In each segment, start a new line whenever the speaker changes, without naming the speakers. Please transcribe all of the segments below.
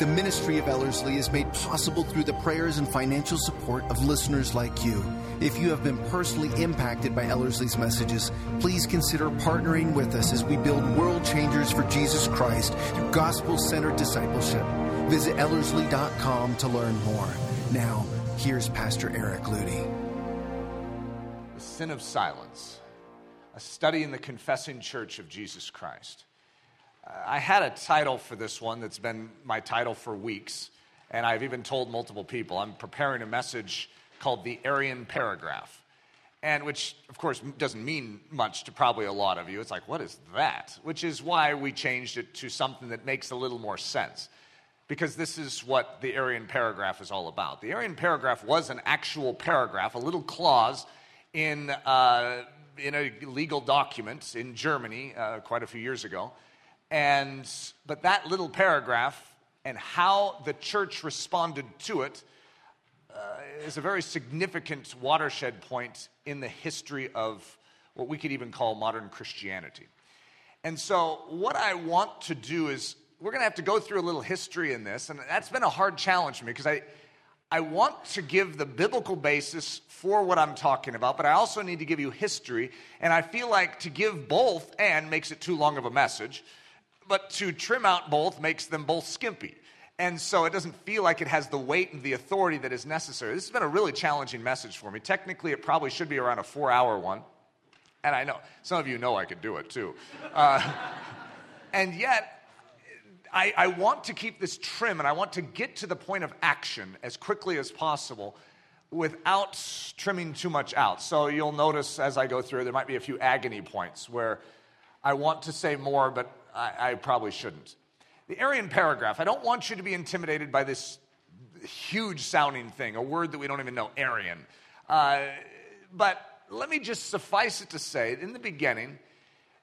The ministry of Ellerslie is made possible through the prayers and financial support of listeners like you. If you have been personally impacted by Ellerslie's messages, please consider partnering with us as we build world changers for Jesus Christ through gospel centered discipleship. Visit Ellerslie.com to learn more. Now, here's Pastor Eric Ludy.
The Sin of Silence, a study in the confessing church of Jesus Christ. I had a title for this one that's been my title for weeks, and I've even told multiple people. I'm preparing a message called the Aryan Paragraph, and which, of course, doesn't mean much to probably a lot of you. It's like, what is that? Which is why we changed it to something that makes a little more sense. Because this is what the Aryan paragraph is all about. The Aryan paragraph was an actual paragraph, a little clause in, uh, in a legal document in Germany uh, quite a few years ago and, but that little paragraph and how the church responded to it uh, is a very significant watershed point in the history of what we could even call modern Christianity. And so, what I want to do is, we're going to have to go through a little history in this, and that's been a hard challenge for me because I, I want to give the biblical basis for what I'm talking about, but I also need to give you history, and I feel like to give both and makes it too long of a message but to trim out both makes them both skimpy. And so it doesn't feel like it has the weight and the authority that is necessary. This has been a really challenging message for me. Technically, it probably should be around a four hour one. And I know, some of you know I could do it too. Uh, and yet, I, I want to keep this trim and I want to get to the point of action as quickly as possible without trimming too much out. So you'll notice as I go through, there might be a few agony points where I want to say more, but I, I probably shouldn't. The Aryan paragraph, I don't want you to be intimidated by this huge sounding thing, a word that we don't even know, Aryan. Uh, but let me just suffice it to say in the beginning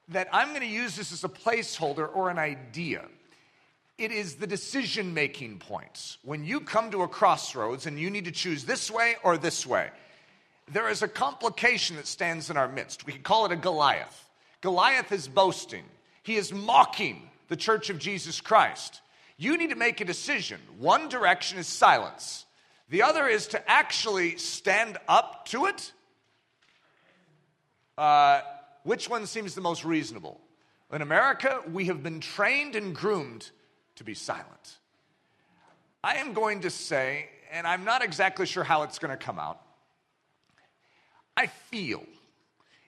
that I'm going to use this as a placeholder or an idea. It is the decision making points. When you come to a crossroads and you need to choose this way or this way, there is a complication that stands in our midst. We could call it a Goliath. Goliath is boasting. He is mocking the church of Jesus Christ. You need to make a decision. One direction is silence, the other is to actually stand up to it. Uh, which one seems the most reasonable? In America, we have been trained and groomed to be silent. I am going to say, and I'm not exactly sure how it's going to come out, I feel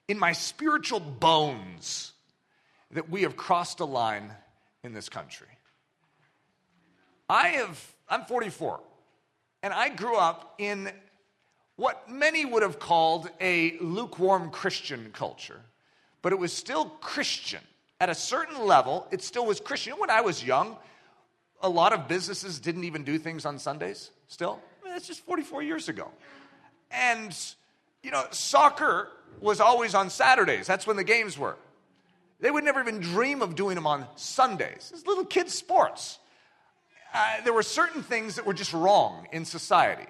in my spiritual bones that we have crossed a line in this country. I have, I'm 44, and I grew up in what many would have called a lukewarm Christian culture, but it was still Christian. At a certain level, it still was Christian. When I was young, a lot of businesses didn't even do things on Sundays still. I mean, that's just 44 years ago. And, you know, soccer was always on Saturdays. That's when the games were. They would never even dream of doing them on Sundays. It's little kids' sports. Uh, there were certain things that were just wrong in society.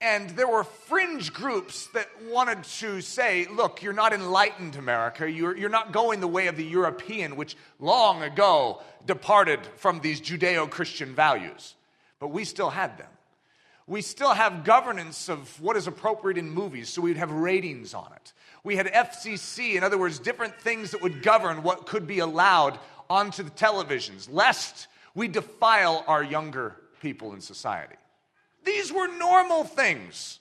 And there were fringe groups that wanted to say, look, you're not enlightened, America. You're, you're not going the way of the European, which long ago departed from these Judeo Christian values. But we still had them. We still have governance of what is appropriate in movies, so we'd have ratings on it. We had FCC, in other words, different things that would govern what could be allowed onto the televisions, lest we defile our younger people in society. These were normal things.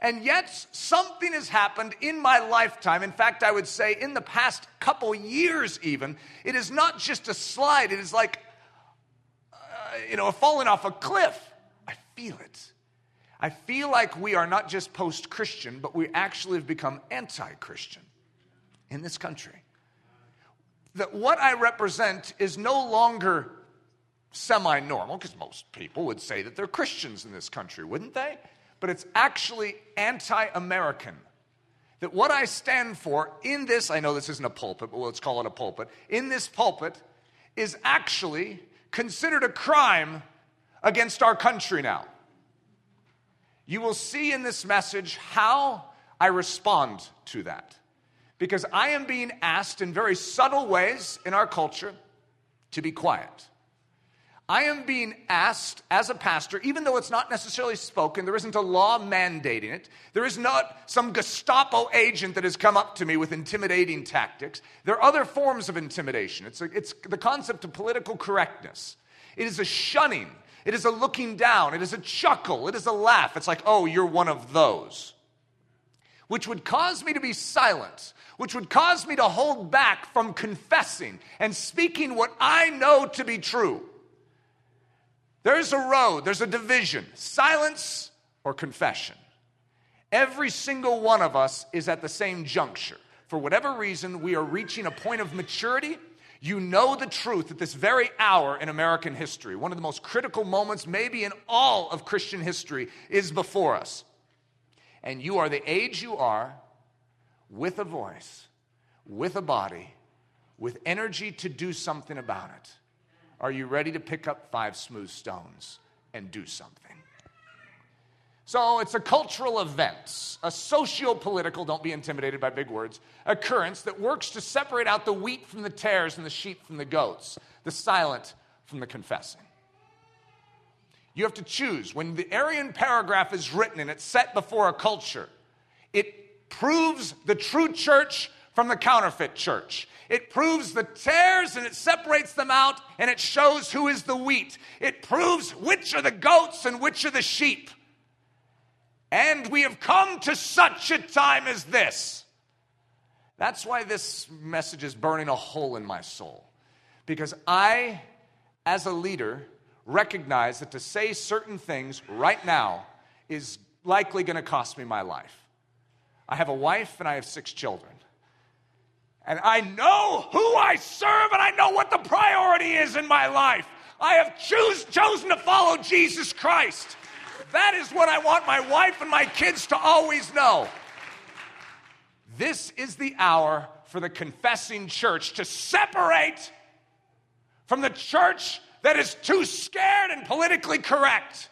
And yet, something has happened in my lifetime. In fact, I would say in the past couple years, even. It is not just a slide, it is like, uh, you know, falling off a cliff. I feel it. I feel like we are not just post Christian, but we actually have become anti Christian in this country. That what I represent is no longer semi normal, because most people would say that they're Christians in this country, wouldn't they? But it's actually anti American. That what I stand for in this, I know this isn't a pulpit, but let's call it a pulpit, in this pulpit is actually considered a crime against our country now. You will see in this message how I respond to that. Because I am being asked in very subtle ways in our culture to be quiet. I am being asked as a pastor, even though it's not necessarily spoken, there isn't a law mandating it, there is not some Gestapo agent that has come up to me with intimidating tactics. There are other forms of intimidation. It's, a, it's the concept of political correctness, it is a shunning, it is a looking down, it is a chuckle, it is a laugh. It's like, oh, you're one of those, which would cause me to be silent which would cause me to hold back from confessing and speaking what I know to be true. There's a road, there's a division silence or confession. Every single one of us is at the same juncture. For whatever reason, we are reaching a point of maturity. You know the truth at this very hour in American history. One of the most critical moments, maybe in all of Christian history, is before us. And you are the age you are with a voice, with a body, with energy to do something about it. Are you ready to pick up five smooth stones and do something? So it's a cultural event, a socio political, don't be intimidated by big words, occurrence that works to separate out the wheat from the tares and the sheep from the goats, the silent from the confessing. You have to choose. When the Aryan paragraph is written and it's set before a culture, it proves the true church from the counterfeit church. It proves the tares and it separates them out and it shows who is the wheat. It proves which are the goats and which are the sheep. And we have come to such a time as this. That's why this message is burning a hole in my soul. Because I, as a leader, recognize that to say certain things right now is likely going to cost me my life. I have a wife and I have six children. And I know who I serve and I know what the priority is in my life. I have choose, chosen to follow Jesus Christ. That is what I want my wife and my kids to always know. This is the hour for the confessing church to separate from the church that is too scared and politically correct.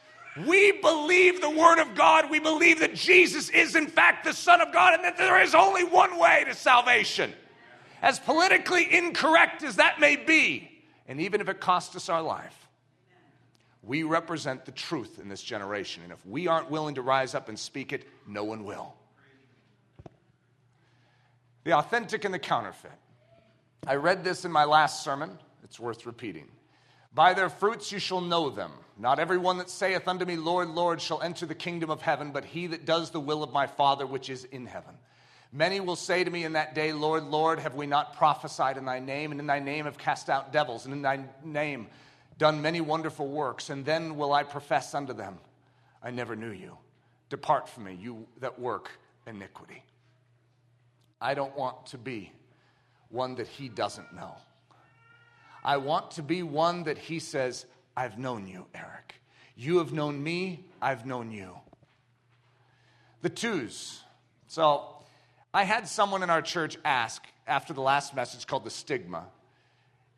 We believe the Word of God. We believe that Jesus is, in fact, the Son of God and that there is only one way to salvation as politically incorrect as that may be, and even if it costs us our life, we represent the truth in this generation. And if we aren't willing to rise up and speak it, no one will. The authentic and the counterfeit. I read this in my last sermon. It's worth repeating. By their fruits you shall know them. Not everyone that saith unto me, Lord, Lord, shall enter the kingdom of heaven, but he that does the will of my Father which is in heaven. Many will say to me in that day, Lord, Lord, have we not prophesied in thy name, and in thy name have cast out devils, and in thy name done many wonderful works? And then will I profess unto them, I never knew you. Depart from me, you that work iniquity. I don't want to be one that he doesn't know. I want to be one that he says, I've known you, Eric. You have known me, I've known you. The twos. So, I had someone in our church ask after the last message called The Stigma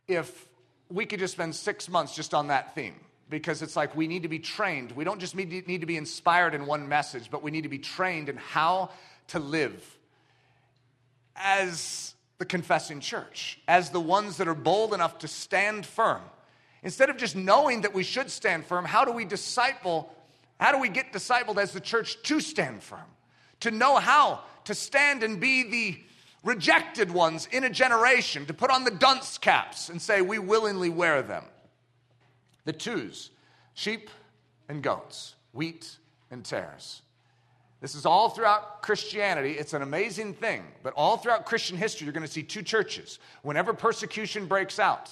if we could just spend six months just on that theme because it's like we need to be trained. We don't just need to be inspired in one message, but we need to be trained in how to live as the confessing church, as the ones that are bold enough to stand firm. Instead of just knowing that we should stand firm, how do we disciple? How do we get discipled as the church to stand firm? To know how to stand and be the rejected ones in a generation, to put on the dunce caps and say, We willingly wear them. The twos sheep and goats, wheat and tares. This is all throughout Christianity. It's an amazing thing. But all throughout Christian history, you're going to see two churches. Whenever persecution breaks out,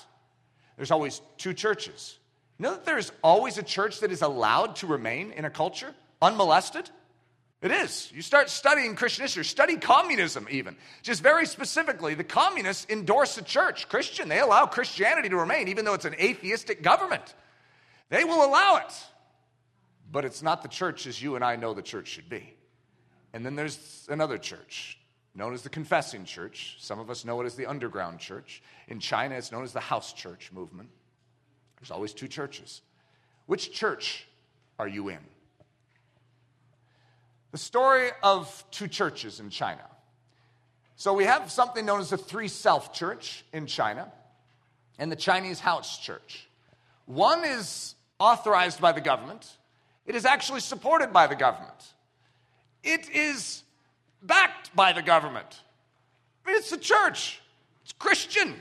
there's always two churches. You know that there's always a church that is allowed to remain in a culture unmolested? It is. You start studying Christian history, study communism even. Just very specifically, the communists endorse the church. Christian, they allow Christianity to remain, even though it's an atheistic government. They will allow it. But it's not the church as you and I know the church should be. And then there's another church, known as the Confessing Church. Some of us know it as the Underground Church. In China, it's known as the House Church movement. There's always two churches. Which church are you in? The story of two churches in China. So we have something known as the Three Self Church in China and the Chinese House Church. One is authorized by the government, it is actually supported by the government, it is backed by the government. I mean, it's a church, it's Christian.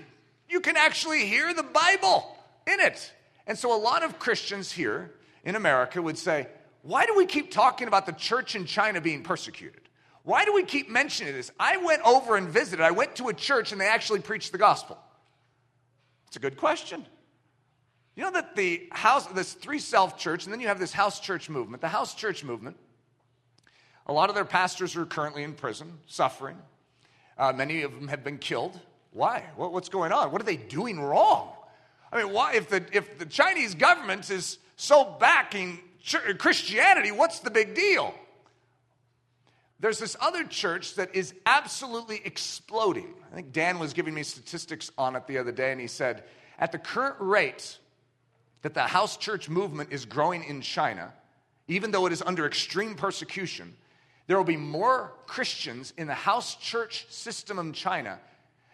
You can actually hear the Bible in it. And so a lot of Christians here in America would say, why do we keep talking about the church in China being persecuted? Why do we keep mentioning this? I went over and visited. I went to a church and they actually preached the gospel. It's a good question. You know that the house, this three self church, and then you have this house church movement. The house church movement, a lot of their pastors are currently in prison, suffering. Uh, many of them have been killed. Why? What, what's going on? What are they doing wrong? I mean, why, if the, if the Chinese government is so backing Christianity, what's the big deal? There's this other church that is absolutely exploding. I think Dan was giving me statistics on it the other day, and he said, at the current rate that the house church movement is growing in China, even though it is under extreme persecution, there will be more Christians in the house church system in China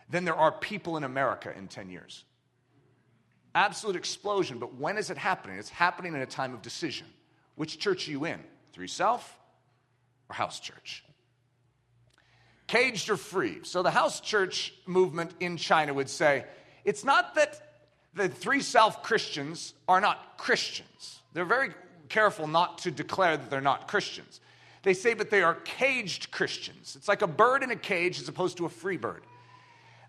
than there are people in America in 10 years. Absolute explosion, but when is it happening? It's happening in a time of decision. Which church are you in? Three Self or House Church? Caged or free? So the House Church movement in China would say it's not that the Three Self Christians are not Christians. They're very careful not to declare that they're not Christians. They say that they are caged Christians. It's like a bird in a cage as opposed to a free bird.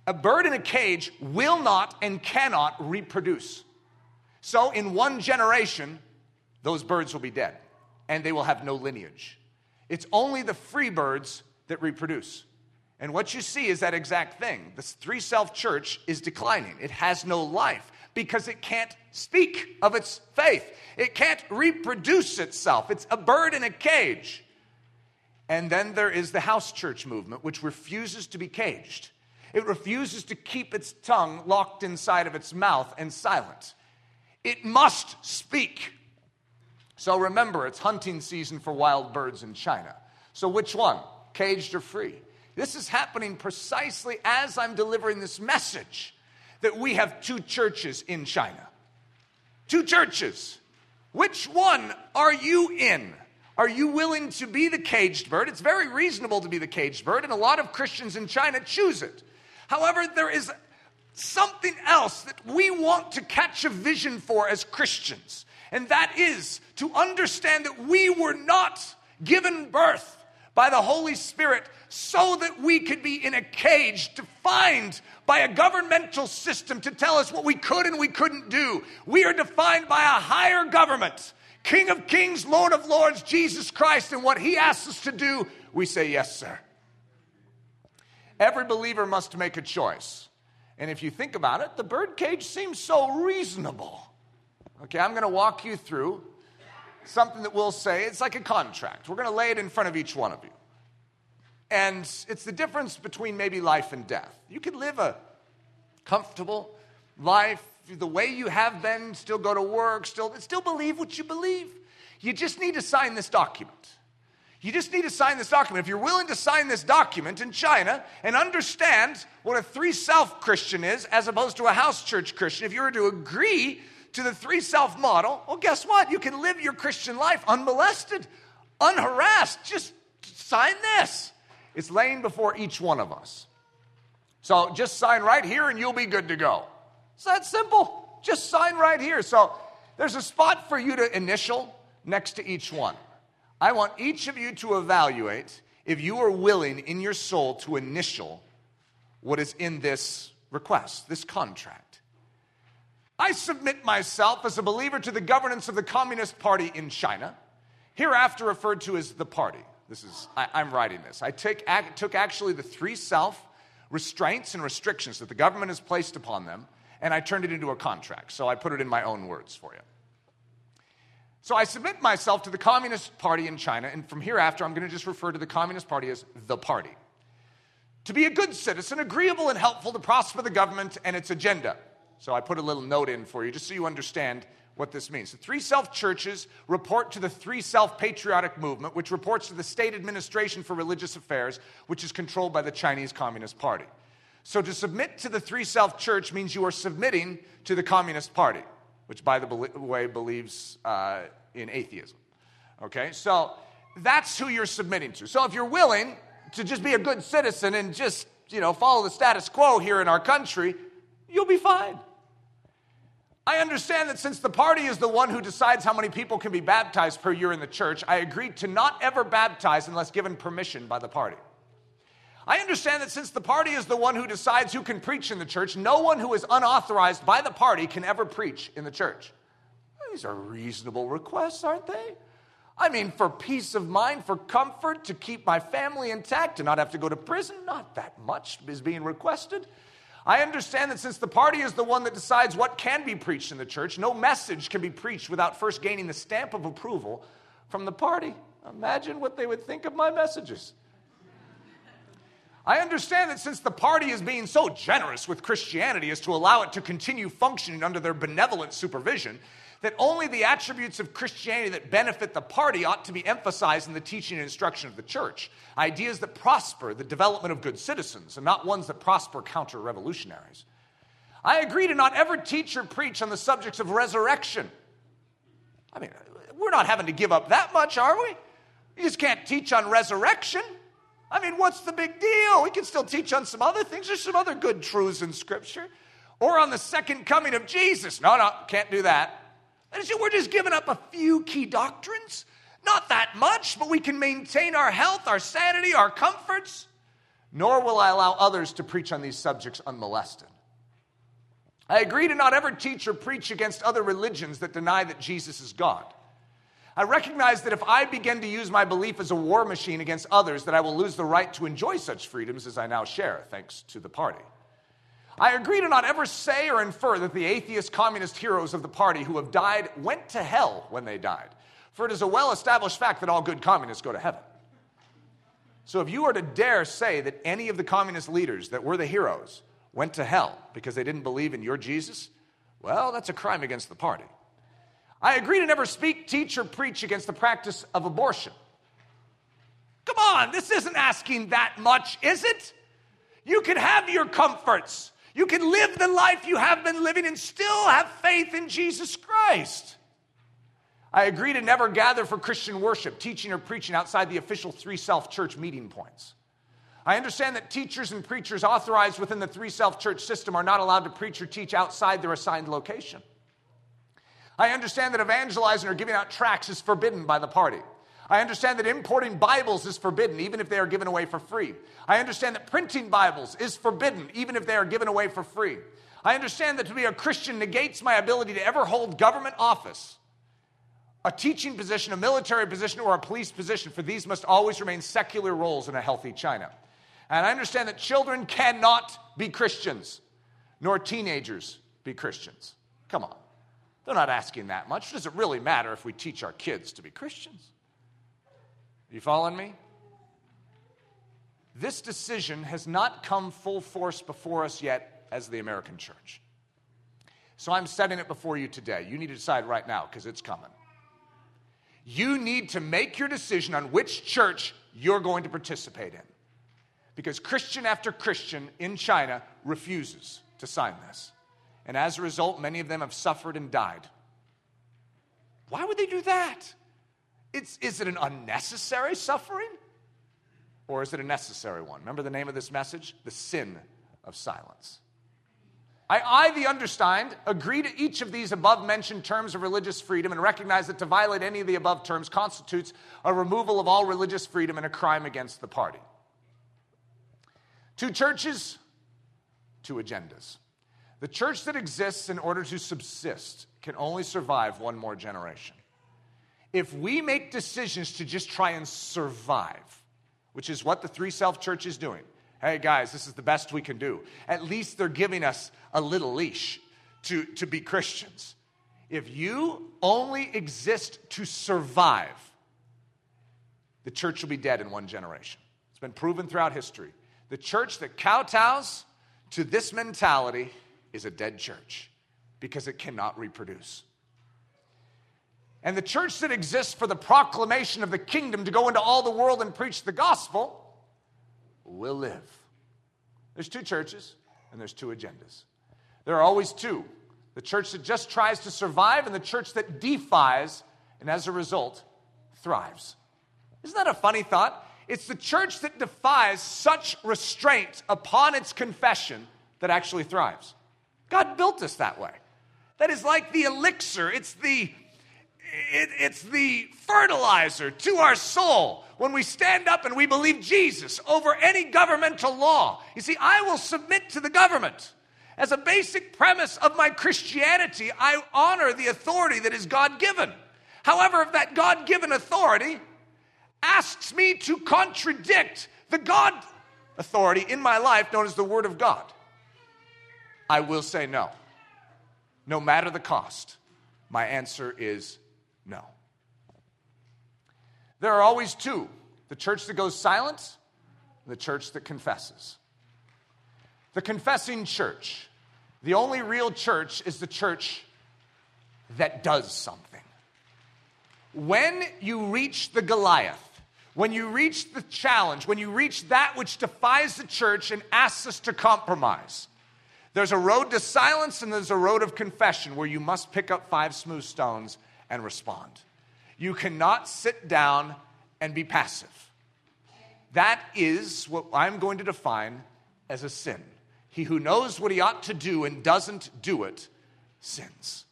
A bird in a cage will not and cannot reproduce. So, in one generation, those birds will be dead and they will have no lineage. It's only the free birds that reproduce. And what you see is that exact thing. The three self church is declining. It has no life because it can't speak of its faith. It can't reproduce itself. It's a bird in a cage. And then there is the house church movement, which refuses to be caged. It refuses to keep its tongue locked inside of its mouth and silent. It must speak. So remember, it's hunting season for wild birds in China. So which one? Caged or free? This is happening precisely as I'm delivering this message that we have two churches in China. Two churches. Which one are you in? Are you willing to be the caged bird? It's very reasonable to be the caged bird, and a lot of Christians in China choose it. However, there is something else that we want to catch a vision for as Christians, and that is to understand that we were not given birth by the Holy Spirit so that we could be in a cage defined by a governmental system to tell us what we could and we couldn't do. We are defined by a higher government, King of Kings, Lord of Lords, Jesus Christ, and what He asks us to do, we say, Yes, sir. Every believer must make a choice. And if you think about it, the birdcage seems so reasonable. Okay, I'm going to walk you through something that we'll say it's like a contract. We're going to lay it in front of each one of you. And it's the difference between maybe life and death. You could live a comfortable life the way you have been, still go to work, still, still believe what you believe. You just need to sign this document. You just need to sign this document. If you're willing to sign this document in China and understand what a three self Christian is as opposed to a house church Christian, if you were to agree to the three self model, well, guess what? You can live your Christian life unmolested, unharassed. Just sign this. It's laying before each one of us. So just sign right here and you'll be good to go. It's that simple. Just sign right here. So there's a spot for you to initial next to each one. I want each of you to evaluate if you are willing in your soul to initial what is in this request, this contract. I submit myself as a believer to the governance of the Communist Party in China, hereafter referred to as the party. This is, I, am writing this. I took, took actually the three self restraints and restrictions that the government has placed upon them, and I turned it into a contract. So I put it in my own words for you. So I submit myself to the Communist Party in China, and from hereafter, I'm going to just refer to the Communist Party as the party. to be a good citizen, agreeable and helpful to prosper the government and its agenda. So I put a little note in for you just so you understand what this means. The three self churches report to the three self patriotic movement, which reports to the state administration for religious affairs, which is controlled by the Chinese Communist Party. So to submit to the three self church means you are submitting to the Communist Party, which, by the way, believes uh, in atheism. Okay, so that's who you're submitting to. So if you're willing to just be a good citizen and just, you know, follow the status quo here in our country, you'll be fine. I understand that since the party is the one who decides how many people can be baptized per year in the church, I agreed to not ever baptize unless given permission by the party. I understand that since the party is the one who decides who can preach in the church, no one who is unauthorized by the party can ever preach in the church. These are reasonable requests, aren't they? I mean, for peace of mind, for comfort, to keep my family intact, to not have to go to prison, not that much is being requested. I understand that since the party is the one that decides what can be preached in the church, no message can be preached without first gaining the stamp of approval from the party. Imagine what they would think of my messages. I understand that since the party is being so generous with Christianity as to allow it to continue functioning under their benevolent supervision, that only the attributes of Christianity that benefit the party ought to be emphasized in the teaching and instruction of the church. Ideas that prosper the development of good citizens, and not ones that prosper counter revolutionaries. I agree to not ever teach or preach on the subjects of resurrection. I mean, we're not having to give up that much, are we? You just can't teach on resurrection. I mean, what's the big deal? We can still teach on some other things. There's some other good truths in Scripture. Or on the second coming of Jesus. No, no, can't do that. And so we're just giving up a few key doctrines. Not that much, but we can maintain our health, our sanity, our comforts. Nor will I allow others to preach on these subjects unmolested. I agree to not ever teach or preach against other religions that deny that Jesus is God. I recognize that if I begin to use my belief as a war machine against others, that I will lose the right to enjoy such freedoms as I now share, thanks to the party. I agree to not ever say or infer that the atheist communist heroes of the party who have died went to hell when they died, for it is a well established fact that all good communists go to heaven. So if you are to dare say that any of the communist leaders that were the heroes went to hell because they didn't believe in your Jesus, well, that's a crime against the party. I agree to never speak, teach, or preach against the practice of abortion. Come on, this isn't asking that much, is it? You can have your comforts. You can live the life you have been living and still have faith in Jesus Christ. I agree to never gather for Christian worship, teaching or preaching outside the official three self church meeting points. I understand that teachers and preachers authorized within the three self church system are not allowed to preach or teach outside their assigned location. I understand that evangelizing or giving out tracts is forbidden by the party. I understand that importing Bibles is forbidden, even if they are given away for free. I understand that printing Bibles is forbidden, even if they are given away for free. I understand that to be a Christian negates my ability to ever hold government office, a teaching position, a military position, or a police position, for these must always remain secular roles in a healthy China. And I understand that children cannot be Christians, nor teenagers be Christians. Come on. They're not asking that much. Does it really matter if we teach our kids to be Christians? You following me? This decision has not come full force before us yet as the American church. So I'm setting it before you today. You need to decide right now because it's coming. You need to make your decision on which church you're going to participate in. Because Christian after Christian in China refuses to sign this. And as a result, many of them have suffered and died. Why would they do that? It's, is it an unnecessary suffering? Or is it a necessary one? Remember the name of this message? The sin of silence. I, I, the understand, agree to each of these above mentioned terms of religious freedom and recognize that to violate any of the above terms constitutes a removal of all religious freedom and a crime against the party. Two churches, two agendas. The church that exists in order to subsist can only survive one more generation if we make decisions to just try and survive, which is what the three self church is doing, hey guys, this is the best we can do. At least they're giving us a little leash to, to be Christians. If you only exist to survive, the church will be dead in one generation. It's been proven throughout history The church that kowtows to this mentality is a dead church because it cannot reproduce. And the church that exists for the proclamation of the kingdom to go into all the world and preach the gospel will live. There's two churches and there's two agendas. There are always two the church that just tries to survive and the church that defies and as a result thrives. Isn't that a funny thought? It's the church that defies such restraint upon its confession that actually thrives. God built us that way. That is like the elixir, it's the it, it's the fertilizer to our soul when we stand up and we believe Jesus over any governmental law. You see, I will submit to the government. As a basic premise of my Christianity, I honor the authority that is God given. However, if that God given authority asks me to contradict the God authority in my life known as the Word of God, I will say no. No matter the cost, my answer is no. There are always two the church that goes silent and the church that confesses. The confessing church, the only real church is the church that does something. When you reach the Goliath, when you reach the challenge, when you reach that which defies the church and asks us to compromise, there's a road to silence and there's a road of confession where you must pick up five smooth stones and respond. You cannot sit down and be passive. That is what I'm going to define as a sin. He who knows what he ought to do and doesn't do it sins.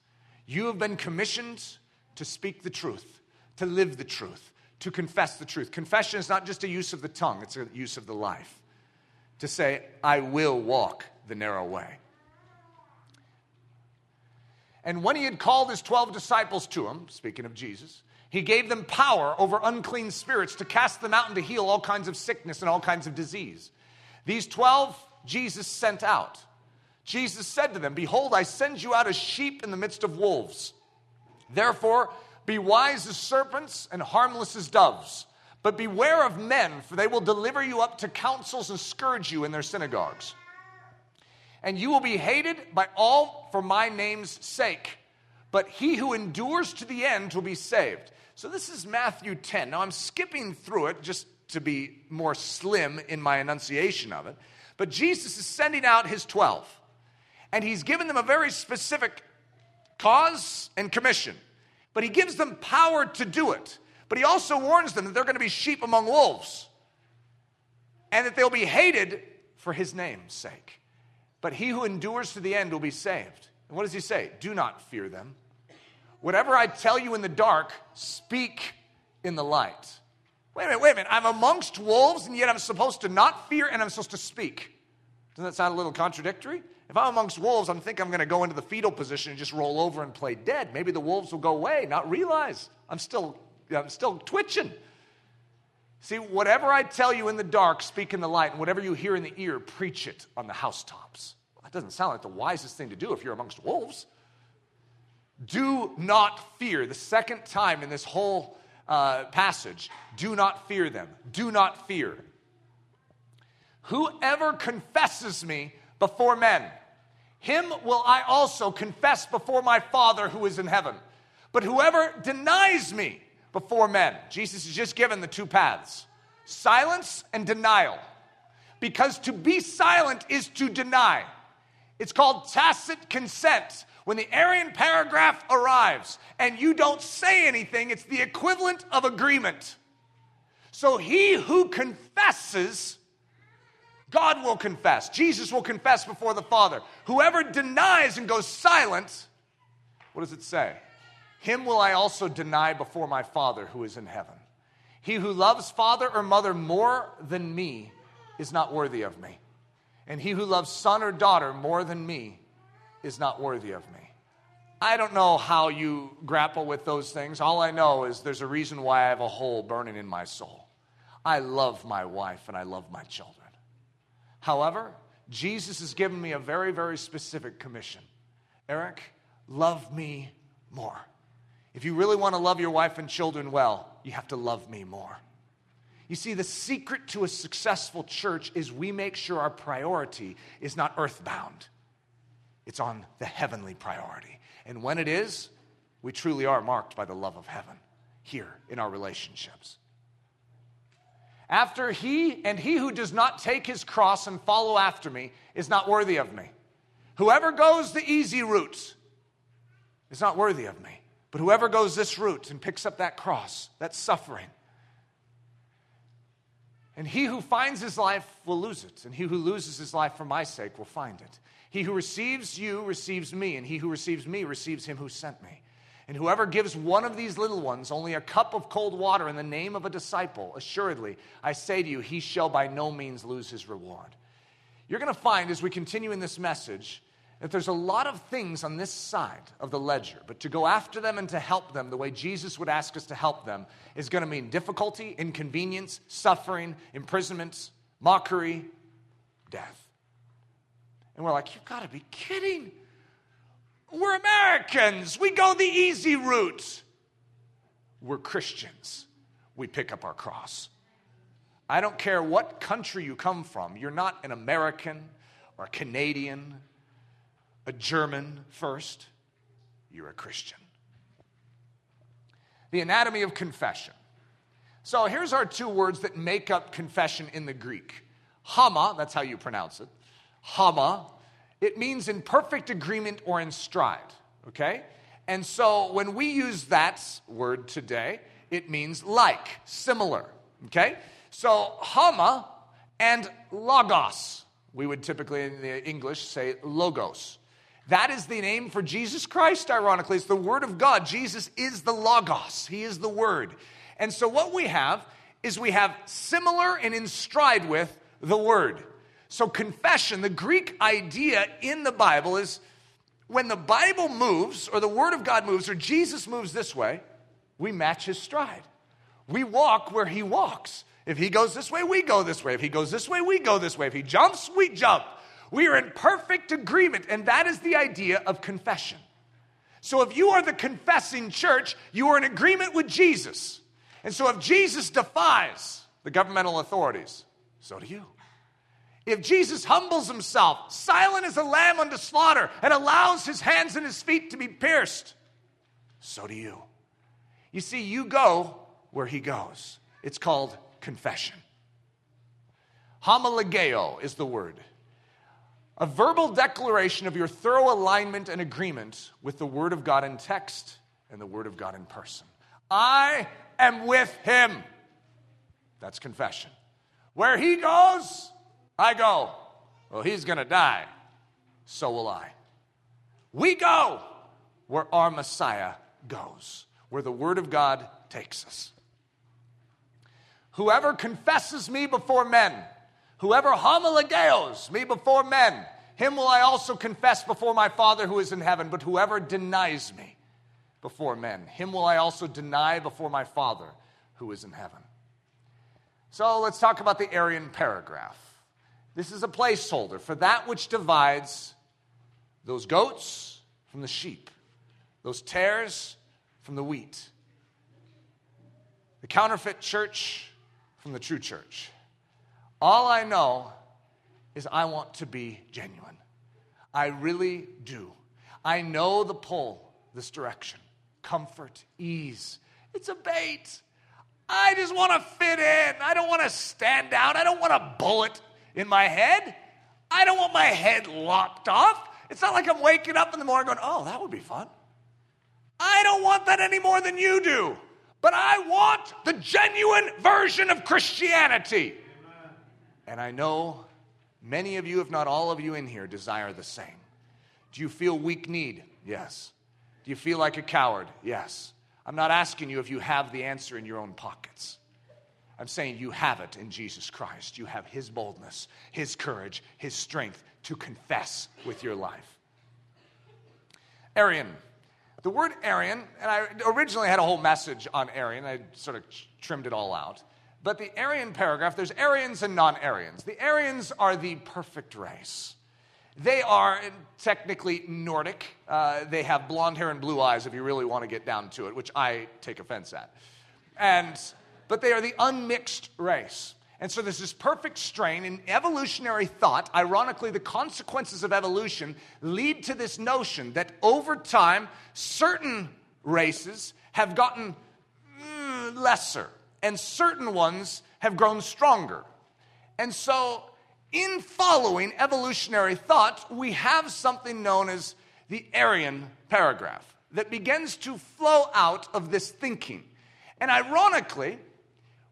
You have been commissioned to speak the truth, to live the truth, to confess the truth. Confession is not just a use of the tongue, it's a use of the life. To say, I will walk the narrow way. And when he had called his 12 disciples to him, speaking of Jesus, he gave them power over unclean spirits to cast them out and to heal all kinds of sickness and all kinds of disease. These 12 Jesus sent out. Jesus said to them, Behold, I send you out as sheep in the midst of wolves. Therefore, be wise as serpents and harmless as doves. But beware of men, for they will deliver you up to councils and scourge you in their synagogues and you will be hated by all for my name's sake. But he who endures to the end will be saved. So this is Matthew 10. Now I'm skipping through it just to be more slim in my enunciation of it. But Jesus is sending out his 12, and he's given them a very specific cause and commission. But he gives them power to do it. But he also warns them that they're going to be sheep among wolves and that they'll be hated for his name's sake. But he who endures to the end will be saved. And what does he say? Do not fear them. Whatever I tell you in the dark, speak in the light. Wait a minute, wait a minute. I'm amongst wolves, and yet I'm supposed to not fear and I'm supposed to speak. Doesn't that sound a little contradictory? If I'm amongst wolves, I'm thinking I'm going to go into the fetal position and just roll over and play dead. Maybe the wolves will go away, not realize I'm still, I'm still twitching. See, whatever I tell you in the dark, speak in the light, and whatever you hear in the ear, preach it on the housetops. That doesn't sound like the wisest thing to do if you're amongst wolves. Do not fear. The second time in this whole uh, passage, do not fear them. Do not fear. Whoever confesses me before men, him will I also confess before my Father who is in heaven. But whoever denies me, before men. Jesus has just given the two paths silence and denial. Because to be silent is to deny. It's called tacit consent. When the Aryan paragraph arrives and you don't say anything, it's the equivalent of agreement. So he who confesses, God will confess. Jesus will confess before the Father. Whoever denies and goes silent, what does it say? Him will I also deny before my Father who is in heaven. He who loves father or mother more than me is not worthy of me. And he who loves son or daughter more than me is not worthy of me. I don't know how you grapple with those things. All I know is there's a reason why I have a hole burning in my soul. I love my wife and I love my children. However, Jesus has given me a very, very specific commission Eric, love me more. If you really want to love your wife and children well, you have to love me more. You see, the secret to a successful church is we make sure our priority is not earthbound, it's on the heavenly priority. And when it is, we truly are marked by the love of heaven here in our relationships. After he and he who does not take his cross and follow after me is not worthy of me. Whoever goes the easy route is not worthy of me. But whoever goes this route and picks up that cross, that suffering, and he who finds his life will lose it, and he who loses his life for my sake will find it. He who receives you receives me, and he who receives me receives him who sent me. And whoever gives one of these little ones only a cup of cold water in the name of a disciple, assuredly, I say to you, he shall by no means lose his reward. You're going to find as we continue in this message that there's a lot of things on this side of the ledger, but to go after them and to help them the way Jesus would ask us to help them is going to mean difficulty, inconvenience, suffering, imprisonment, mockery, death. And we're like, you've got to be kidding. We're Americans. We go the easy route. We're Christians. We pick up our cross. I don't care what country you come from, you're not an American or a Canadian, a German first, you're a Christian. The anatomy of confession. So here's our two words that make up confession in the Greek. Hama, that's how you pronounce it. Hama it means in perfect agreement or in stride, okay? And so when we use that word today, it means like, similar, okay? So hama and logos, we would typically in the English say logos. That is the name for Jesus Christ, ironically. It's the Word of God. Jesus is the Logos, He is the Word. And so what we have is we have similar and in stride with the Word. So, confession, the Greek idea in the Bible is when the Bible moves, or the Word of God moves, or Jesus moves this way, we match his stride. We walk where he walks. If he goes this way, we go this way. If he goes this way, we go this way. If he jumps, we jump. We are in perfect agreement, and that is the idea of confession. So, if you are the confessing church, you are in agreement with Jesus. And so, if Jesus defies the governmental authorities, so do you. If Jesus humbles himself, silent as a lamb unto slaughter, and allows his hands and his feet to be pierced, so do you. You see, you go where he goes. It's called confession. Homologeo is the word. A verbal declaration of your thorough alignment and agreement with the Word of God in text and the Word of God in person. I am with Him. That's confession. Where He goes, I go. Well, he's going to die. So will I. We go where our Messiah goes, where the Word of God takes us. Whoever confesses me before men, whoever homologeos me before men, him will I also confess before my Father who is in heaven. But whoever denies me before men, him will I also deny before my Father who is in heaven. So let's talk about the Aryan paragraph. This is a placeholder for that which divides those goats from the sheep, those tares from the wheat, the counterfeit church from the true church. All I know is I want to be genuine. I really do. I know the pull this direction comfort, ease. It's a bait. I just want to fit in. I don't want to stand out. I don't want a bullet in my head. I don't want my head locked off. It's not like I'm waking up in the morning going, oh, that would be fun. I don't want that any more than you do. But I want the genuine version of Christianity. And I know many of you, if not all of you in here, desire the same. Do you feel weak need? Yes. Do you feel like a coward? Yes. I'm not asking you if you have the answer in your own pockets. I'm saying you have it in Jesus Christ. You have His boldness, His courage, His strength to confess with your life. Aryan. The word Aryan, and I originally had a whole message on Aryan, I sort of trimmed it all out. But the Aryan paragraph, there's Aryans and non Aryans. The Aryans are the perfect race. They are technically Nordic. Uh, they have blonde hair and blue eyes, if you really want to get down to it, which I take offense at. And but they are the unmixed race. And so there's this perfect strain in evolutionary thought. Ironically, the consequences of evolution lead to this notion that over time, certain races have gotten mm, lesser and certain ones have grown stronger. And so, in following evolutionary thought, we have something known as the Aryan paragraph that begins to flow out of this thinking. And ironically,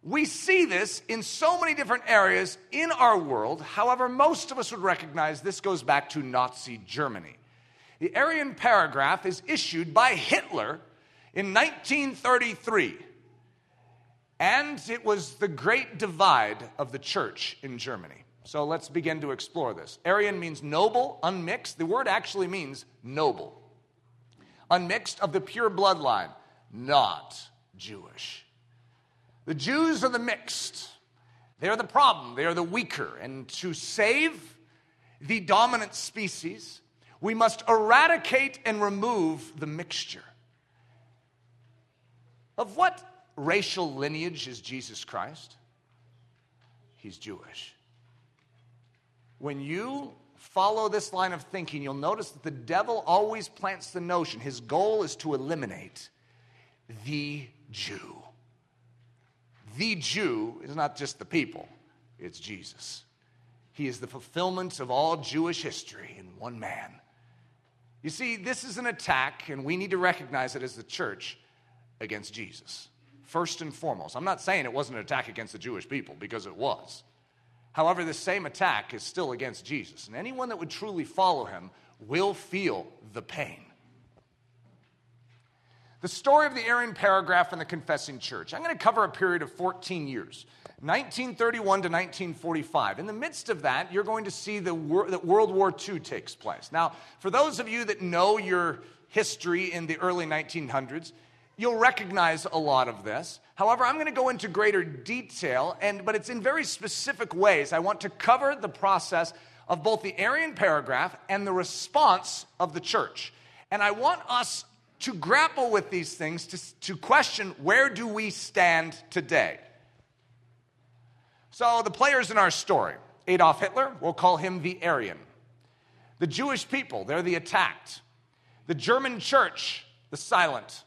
we see this in so many different areas in our world. However, most of us would recognize this goes back to Nazi Germany. The Aryan paragraph is issued by Hitler in 1933. And it was the great divide of the church in Germany. So let's begin to explore this. Aryan means noble, unmixed. The word actually means noble. Unmixed of the pure bloodline, not Jewish. The Jews are the mixed. They're the problem. They are the weaker. And to save the dominant species, we must eradicate and remove the mixture. Of what racial lineage is Jesus Christ? He's Jewish. When you follow this line of thinking, you'll notice that the devil always plants the notion his goal is to eliminate the Jew. The Jew is not just the people, it's Jesus. He is the fulfillment of all Jewish history in one man. You see, this is an attack, and we need to recognize it as the church against Jesus first and foremost. I'm not saying it wasn't an attack against the Jewish people, because it was. However, the same attack is still against Jesus. And anyone that would truly follow him will feel the pain. The story of the Aryan paragraph in the Confessing Church. I'm going to cover a period of 14 years, 1931 to 1945. In the midst of that, you're going to see the that World War II takes place. Now, for those of you that know your history in the early 1900s, You'll recognize a lot of this. However, I'm going to go into greater detail, and, but it's in very specific ways. I want to cover the process of both the Aryan paragraph and the response of the church. And I want us to grapple with these things to, to question where do we stand today? So, the players in our story Adolf Hitler, we'll call him the Aryan. The Jewish people, they're the attacked. The German church, the silent.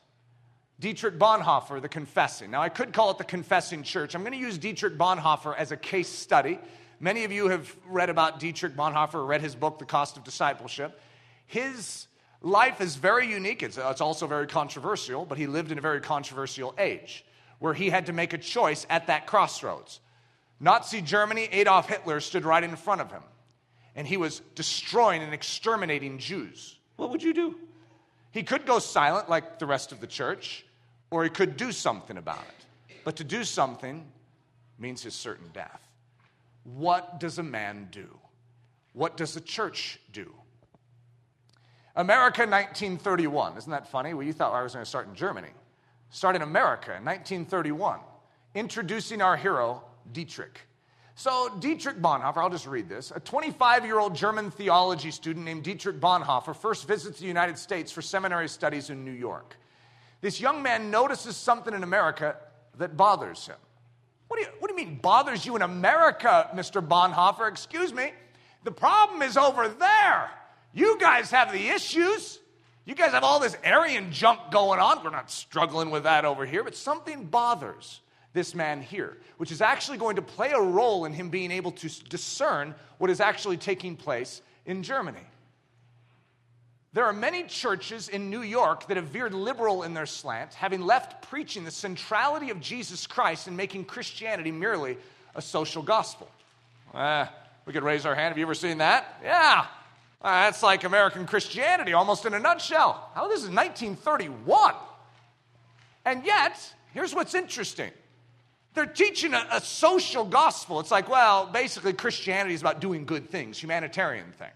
Dietrich Bonhoeffer, the confessing. Now, I could call it the confessing church. I'm going to use Dietrich Bonhoeffer as a case study. Many of you have read about Dietrich Bonhoeffer, read his book, The Cost of Discipleship. His life is very unique. It's, it's also very controversial, but he lived in a very controversial age where he had to make a choice at that crossroads. Nazi Germany, Adolf Hitler stood right in front of him, and he was destroying and exterminating Jews. What would you do? He could go silent like the rest of the church, or he could do something about it. But to do something means his certain death. What does a man do? What does the church do? America 1931. Isn't that funny? Well, you thought I was going to start in Germany. Start in America in 1931, introducing our hero, Dietrich. So, Dietrich Bonhoeffer, I'll just read this. A 25 year old German theology student named Dietrich Bonhoeffer first visits the United States for seminary studies in New York this young man notices something in America that bothers him. What do, you, what do you mean bothers you in America, Mr. Bonhoeffer? Excuse me. The problem is over there. You guys have the issues. You guys have all this Aryan junk going on. We're not struggling with that over here, but something bothers this man here, which is actually going to play a role in him being able to discern what is actually taking place in Germany. There are many churches in New York that have veered liberal in their slant, having left preaching the centrality of Jesus Christ and making Christianity merely a social gospel. Uh, we could raise our hand. Have you ever seen that? Yeah. Uh, that's like American Christianity almost in a nutshell. How this is 1931. And yet, here's what's interesting. They're teaching a, a social gospel. It's like, well, basically, Christianity is about doing good things, humanitarian things.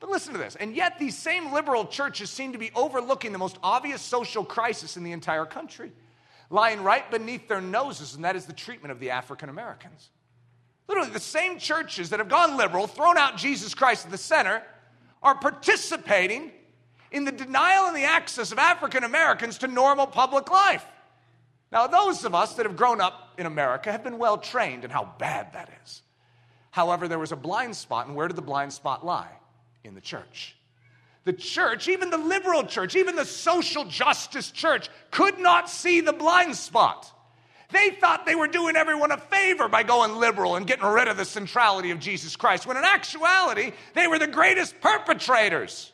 But listen to this. And yet, these same liberal churches seem to be overlooking the most obvious social crisis in the entire country, lying right beneath their noses, and that is the treatment of the African Americans. Literally, the same churches that have gone liberal, thrown out Jesus Christ at the center, are participating in the denial and the access of African Americans to normal public life. Now, those of us that have grown up in America have been well trained in how bad that is. However, there was a blind spot, and where did the blind spot lie? In the church. The church, even the liberal church, even the social justice church, could not see the blind spot. They thought they were doing everyone a favor by going liberal and getting rid of the centrality of Jesus Christ, when in actuality, they were the greatest perpetrators.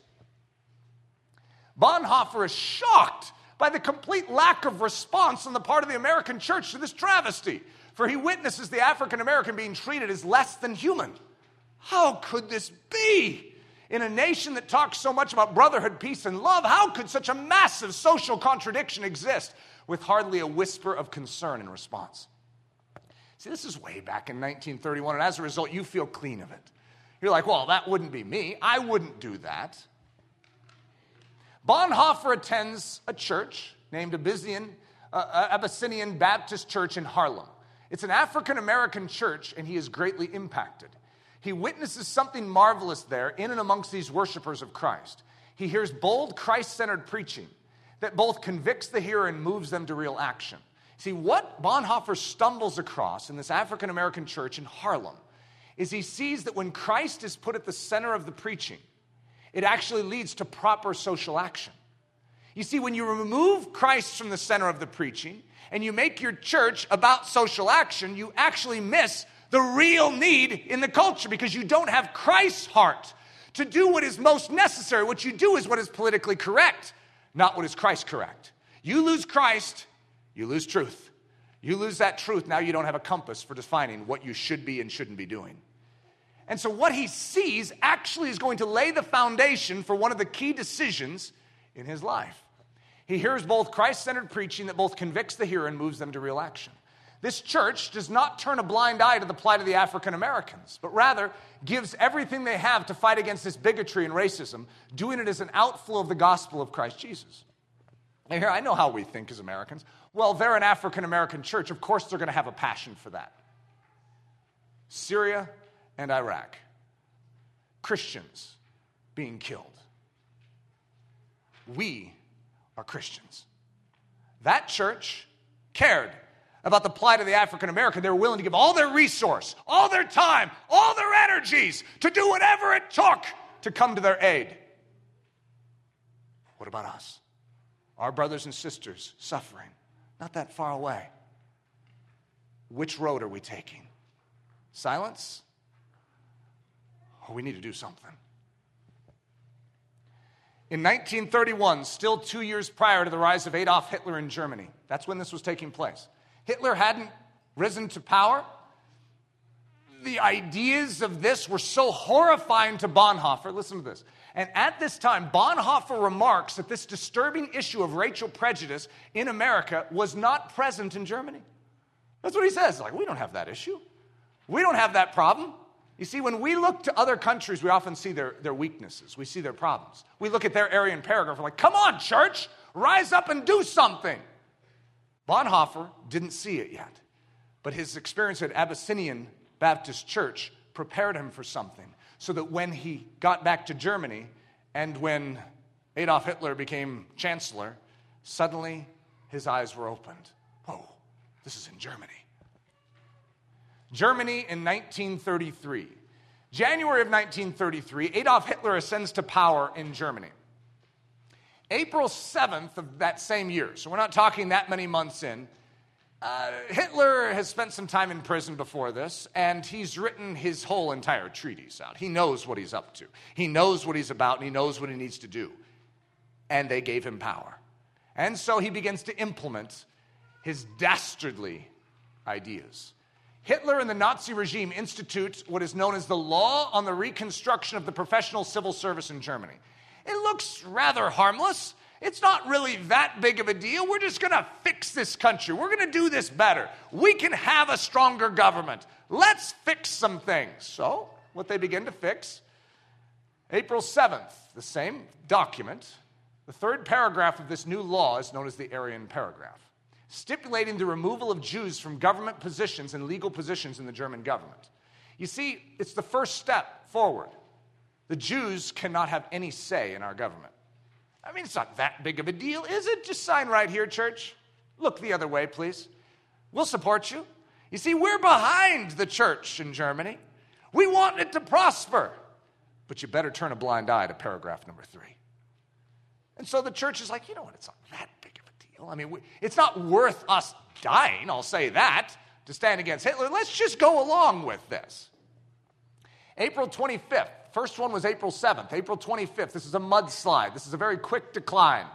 Bonhoeffer is shocked by the complete lack of response on the part of the American church to this travesty, for he witnesses the African American being treated as less than human. How could this be? In a nation that talks so much about brotherhood, peace, and love, how could such a massive social contradiction exist with hardly a whisper of concern in response? See, this is way back in 1931, and as a result, you feel clean of it. You're like, well, that wouldn't be me. I wouldn't do that. Bonhoeffer attends a church named Abyssinian, uh, Abyssinian Baptist Church in Harlem. It's an African American church, and he is greatly impacted. He witnesses something marvelous there in and amongst these worshipers of Christ. He hears bold, Christ centered preaching that both convicts the hearer and moves them to real action. See, what Bonhoeffer stumbles across in this African American church in Harlem is he sees that when Christ is put at the center of the preaching, it actually leads to proper social action. You see, when you remove Christ from the center of the preaching and you make your church about social action, you actually miss the real need in the culture because you don't have Christ's heart to do what is most necessary. What you do is what is politically correct, not what is Christ correct. You lose Christ, you lose truth. You lose that truth, now you don't have a compass for defining what you should be and shouldn't be doing. And so, what he sees actually is going to lay the foundation for one of the key decisions in his life. He hears both Christ centered preaching that both convicts the hearer and moves them to real action. This church does not turn a blind eye to the plight of the African Americans, but rather gives everything they have to fight against this bigotry and racism, doing it as an outflow of the gospel of Christ Jesus. And here, I know how we think as Americans. Well, they're an African American church. Of course, they're going to have a passion for that. Syria and Iraq, Christians being killed. We are Christians. That church cared about the plight of the African American, they were willing to give all their resource, all their time, all their energies to do whatever it took to come to their aid. What about us? Our brothers and sisters suffering, not that far away. Which road are we taking? Silence? Or we need to do something. In 1931, still two years prior to the rise of Adolf Hitler in Germany, that's when this was taking place. Hitler hadn't risen to power. The ideas of this were so horrifying to Bonhoeffer. Listen to this. And at this time, Bonhoeffer remarks that this disturbing issue of racial prejudice in America was not present in Germany. That's what he says. Like, we don't have that issue. We don't have that problem. You see, when we look to other countries, we often see their, their weaknesses, we see their problems. We look at their Aryan paragraph, we're like, come on, church, rise up and do something. Bonhoeffer didn't see it yet, but his experience at Abyssinian Baptist Church prepared him for something so that when he got back to Germany and when Adolf Hitler became chancellor, suddenly his eyes were opened. Oh, this is in Germany. Germany in 1933. January of 1933, Adolf Hitler ascends to power in Germany. April 7th of that same year, so we're not talking that many months in, uh, Hitler has spent some time in prison before this, and he's written his whole entire treatise out. He knows what he's up to, he knows what he's about, and he knows what he needs to do. And they gave him power. And so he begins to implement his dastardly ideas. Hitler and the Nazi regime institute what is known as the Law on the Reconstruction of the Professional Civil Service in Germany. It looks rather harmless. It's not really that big of a deal. We're just going to fix this country. We're going to do this better. We can have a stronger government. Let's fix some things. So, what they begin to fix, April 7th, the same document, the third paragraph of this new law is known as the Aryan paragraph, stipulating the removal of Jews from government positions and legal positions in the German government. You see, it's the first step forward. The Jews cannot have any say in our government. I mean, it's not that big of a deal, is it? Just sign right here, church. Look the other way, please. We'll support you. You see, we're behind the church in Germany. We want it to prosper. But you better turn a blind eye to paragraph number three. And so the church is like, you know what? It's not that big of a deal. I mean, we, it's not worth us dying, I'll say that, to stand against Hitler. Let's just go along with this. April 25th. First one was April 7th. April 25th. This is a mudslide. This is a very quick decline.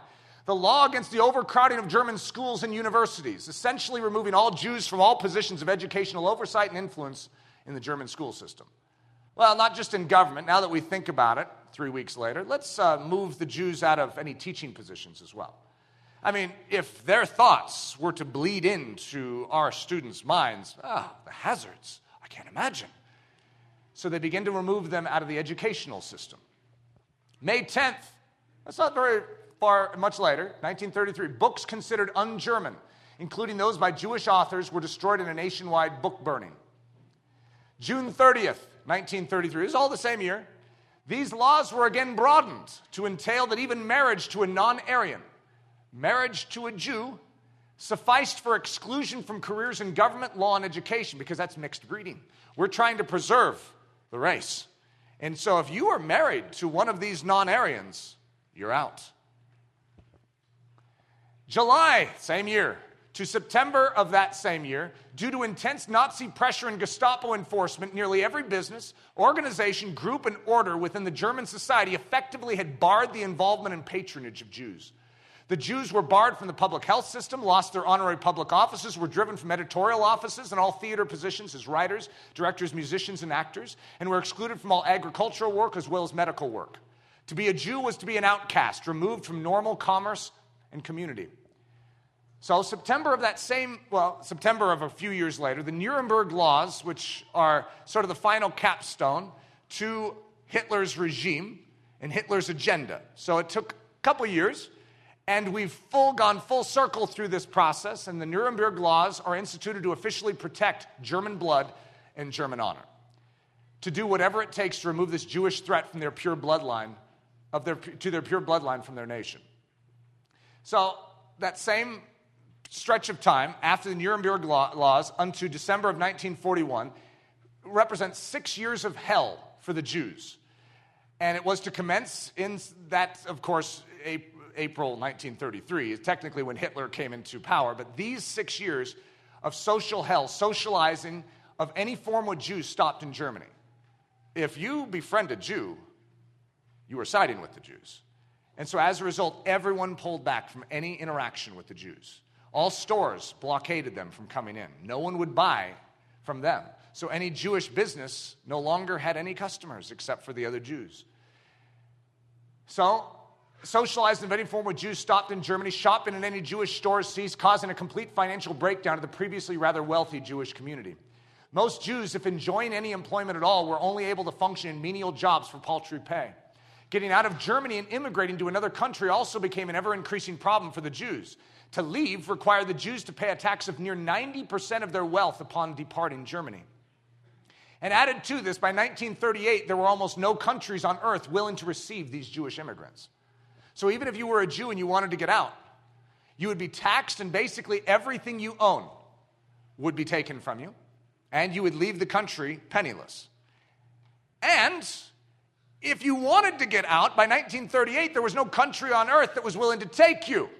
The law against the overcrowding of German schools and universities, essentially removing all Jews from all positions of educational oversight and influence in the German school system. Well, not just in government. Now that we think about it, three weeks later, let's uh, move the Jews out of any teaching positions as well. I mean, if their thoughts were to bleed into our students' minds, ah, the hazards, I can't imagine. So they begin to remove them out of the educational system. May 10th, that's not very far, much later, 1933, books considered un German, including those by Jewish authors, were destroyed in a nationwide book burning. June 30th, 1933, this is all the same year. These laws were again broadened to entail that even marriage to a non Aryan marriage to a Jew sufficed for exclusion from careers in government, law, and education because that's mixed breeding. We're trying to preserve the race. And so if you are married to one of these non Aryans, you're out. July, same year, to September of that same year, due to intense Nazi pressure and Gestapo enforcement, nearly every business, organization, group, and order within the German society effectively had barred the involvement and patronage of Jews. The Jews were barred from the public health system, lost their honorary public offices, were driven from editorial offices and all theater positions as writers, directors, musicians, and actors, and were excluded from all agricultural work as well as medical work. To be a Jew was to be an outcast, removed from normal commerce and community. So, September of that same, well, September of a few years later, the Nuremberg laws, which are sort of the final capstone to Hitler's regime and Hitler's agenda. So, it took a couple years and we've full gone full circle through this process, and the Nuremberg laws are instituted to officially protect German blood and German honor. To do whatever it takes to remove this Jewish threat from their pure bloodline, of their, to their pure bloodline from their nation. So, that same stretch of time after the Nuremberg laws unto December of 1941 represents six years of hell for the Jews. And it was to commence in that, of course, April 1933, is technically when Hitler came into power. But these six years of social hell, socializing of any form with Jews stopped in Germany. If you befriend a Jew, you were siding with the Jews. And so as a result, everyone pulled back from any interaction with the Jews. All stores blockaded them from coming in. No one would buy from them. So any Jewish business no longer had any customers except for the other Jews. So socialized in any form with Jews stopped in Germany, shopping in any Jewish stores ceased, causing a complete financial breakdown of the previously rather wealthy Jewish community. Most Jews, if enjoying any employment at all, were only able to function in menial jobs for paltry pay. Getting out of Germany and immigrating to another country also became an ever increasing problem for the Jews. To leave required the Jews to pay a tax of near 90% of their wealth upon departing Germany. And added to this, by 1938, there were almost no countries on earth willing to receive these Jewish immigrants. So even if you were a Jew and you wanted to get out, you would be taxed, and basically everything you own would be taken from you, and you would leave the country penniless. And if you wanted to get out, by 1938, there was no country on earth that was willing to take you.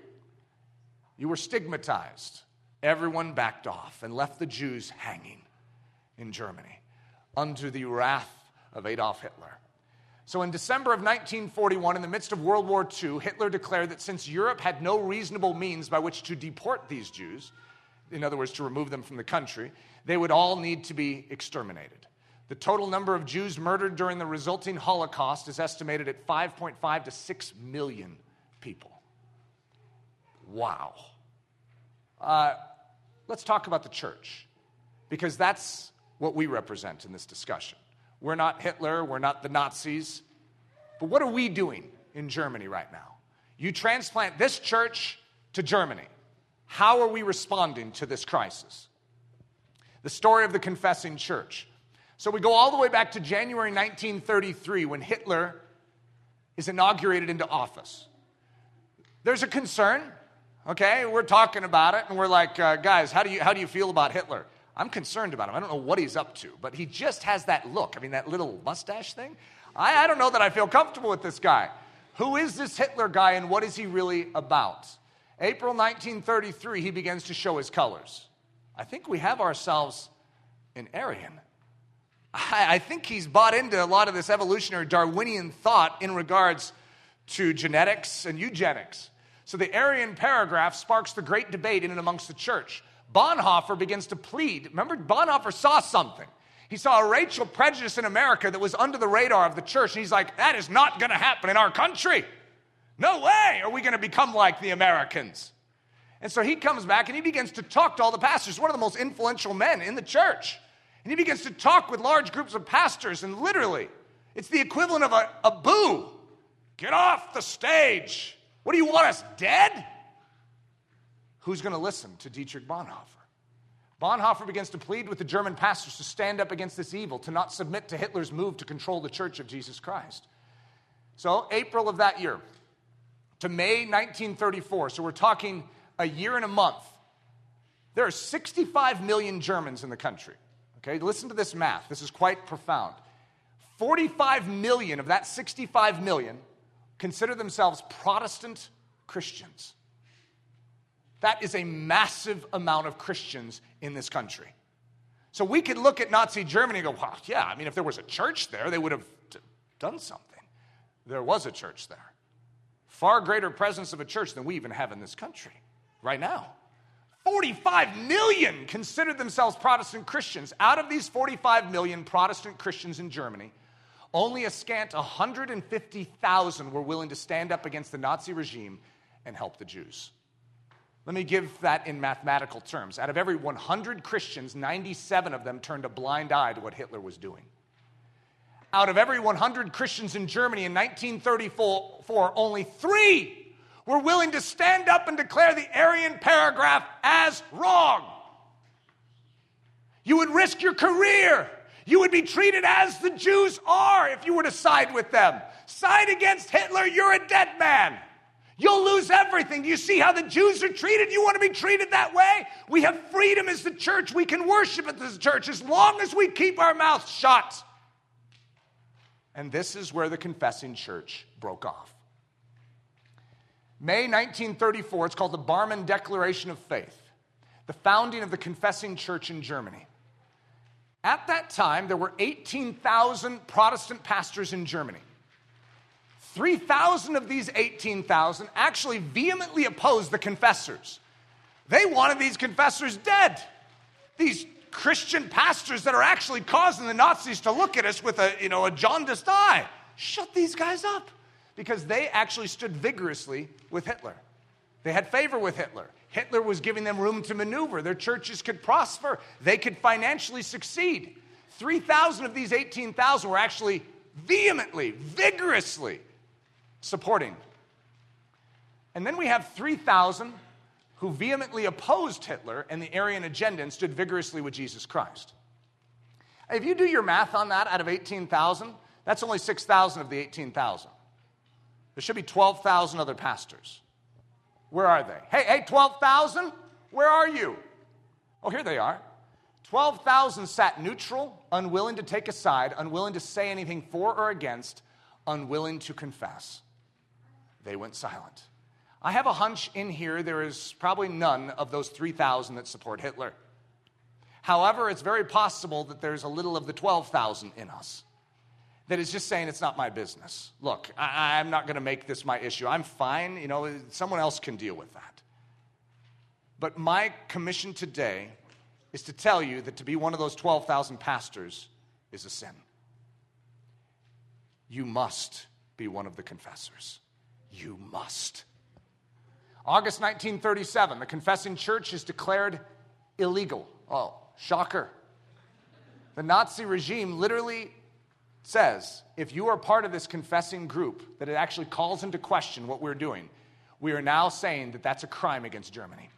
You were stigmatized. Everyone backed off and left the Jews hanging in Germany under the wrath of Adolf Hitler. So, in December of 1941, in the midst of World War II, Hitler declared that since Europe had no reasonable means by which to deport these Jews, in other words, to remove them from the country, they would all need to be exterminated. The total number of Jews murdered during the resulting Holocaust is estimated at 5.5 to 6 million people. Wow. Uh, let's talk about the church, because that's what we represent in this discussion. We're not Hitler, we're not the Nazis. But what are we doing in Germany right now? You transplant this church to Germany. How are we responding to this crisis? The story of the confessing church. So we go all the way back to January 1933 when Hitler is inaugurated into office. There's a concern Okay, we're talking about it, and we're like, uh, guys, how do, you, how do you feel about Hitler? I'm concerned about him. I don't know what he's up to, but he just has that look. I mean, that little mustache thing. I, I don't know that I feel comfortable with this guy. Who is this Hitler guy, and what is he really about? April 1933, he begins to show his colors. I think we have ourselves an Aryan. I, I think he's bought into a lot of this evolutionary Darwinian thought in regards to genetics and eugenics. So the Aryan paragraph sparks the great debate in and amongst the church. Bonhoeffer begins to plead. Remember, Bonhoeffer saw something. He saw a racial prejudice in America that was under the radar of the church. And he's like, that is not going to happen in our country. No way are we going to become like the Americans. And so he comes back and he begins to talk to all the pastors, one of the most influential men in the church. And he begins to talk with large groups of pastors, and literally, it's the equivalent of a, a boo. Get off the stage. What do you want us dead? Who's going to listen to Dietrich Bonhoeffer? Bonhoeffer begins to plead with the German pastors to stand up against this evil, to not submit to Hitler's move to control the Church of Jesus Christ. So, April of that year to May 1934, so we're talking a year and a month, there are 65 million Germans in the country. Okay, listen to this math. This is quite profound. 45 million of that 65 million consider themselves Protestant Christians. That is a massive amount of Christians in this country. So we could look at Nazi Germany and go, well, yeah, I mean, if there was a church there, they would have t- done something. There was a church there. Far greater presence of a church than we even have in this country right now. 45 million considered themselves Protestant Christians. Out of these 45 million Protestant Christians in Germany, only a scant 150,000 were willing to stand up against the Nazi regime and help the Jews. Let me give that in mathematical terms. Out of every 100 Christians, 97 of them turned a blind eye to what Hitler was doing. Out of every 100 Christians in Germany in 1934, only three were willing to stand up and declare the Aryan paragraph as wrong. You would risk your career. You would be treated as the Jews are if you were to side with them. Side against Hitler, you're a dead man. You'll lose everything. Do you see how the Jews are treated? You want to be treated that way? We have freedom as the church. We can worship at this church as long as we keep our mouths shut. And this is where the confessing church broke off. May 1934, it's called the Barmen Declaration of Faith, the founding of the confessing church in Germany. At that time, there were 18,000 Protestant pastors in Germany. 3,000 of these 18,000 actually vehemently opposed the confessors. They wanted these confessors dead. These Christian pastors that are actually causing the Nazis to look at us with a, you know, a jaundiced eye. Shut these guys up. Because they actually stood vigorously with Hitler. They had favor with Hitler. Hitler was giving them room to maneuver. Their churches could prosper, they could financially succeed. 3,000 of these 18,000 were actually vehemently, vigorously supporting. And then we have 3,000 who vehemently opposed Hitler and the Aryan agenda and stood vigorously with Jesus Christ. If you do your math on that out of 18,000, that's only 6,000 of the 18,000. There should be 12,000 other pastors. Where are they? Hey, hey, 12,000? Where are you? Oh, here they are. 12,000 sat neutral, unwilling to take a side, unwilling to say anything for or against, unwilling to confess. They went silent. I have a hunch in here there is probably none of those 3,000 that support Hitler. However, it's very possible that there's a little of the 12,000 in us that is just saying it's not my business. Look, I, am not going to make this my issue. I'm fine. You know, someone else can deal with that. But my commission today is to tell you that to be one of those 12,000 pastors is a sin. You must be one of the confessors. You must. August 1937, the confessing church is declared illegal. Oh, shocker. The Nazi regime literally says if you are part of this confessing group, that it actually calls into question what we're doing, we are now saying that that's a crime against Germany.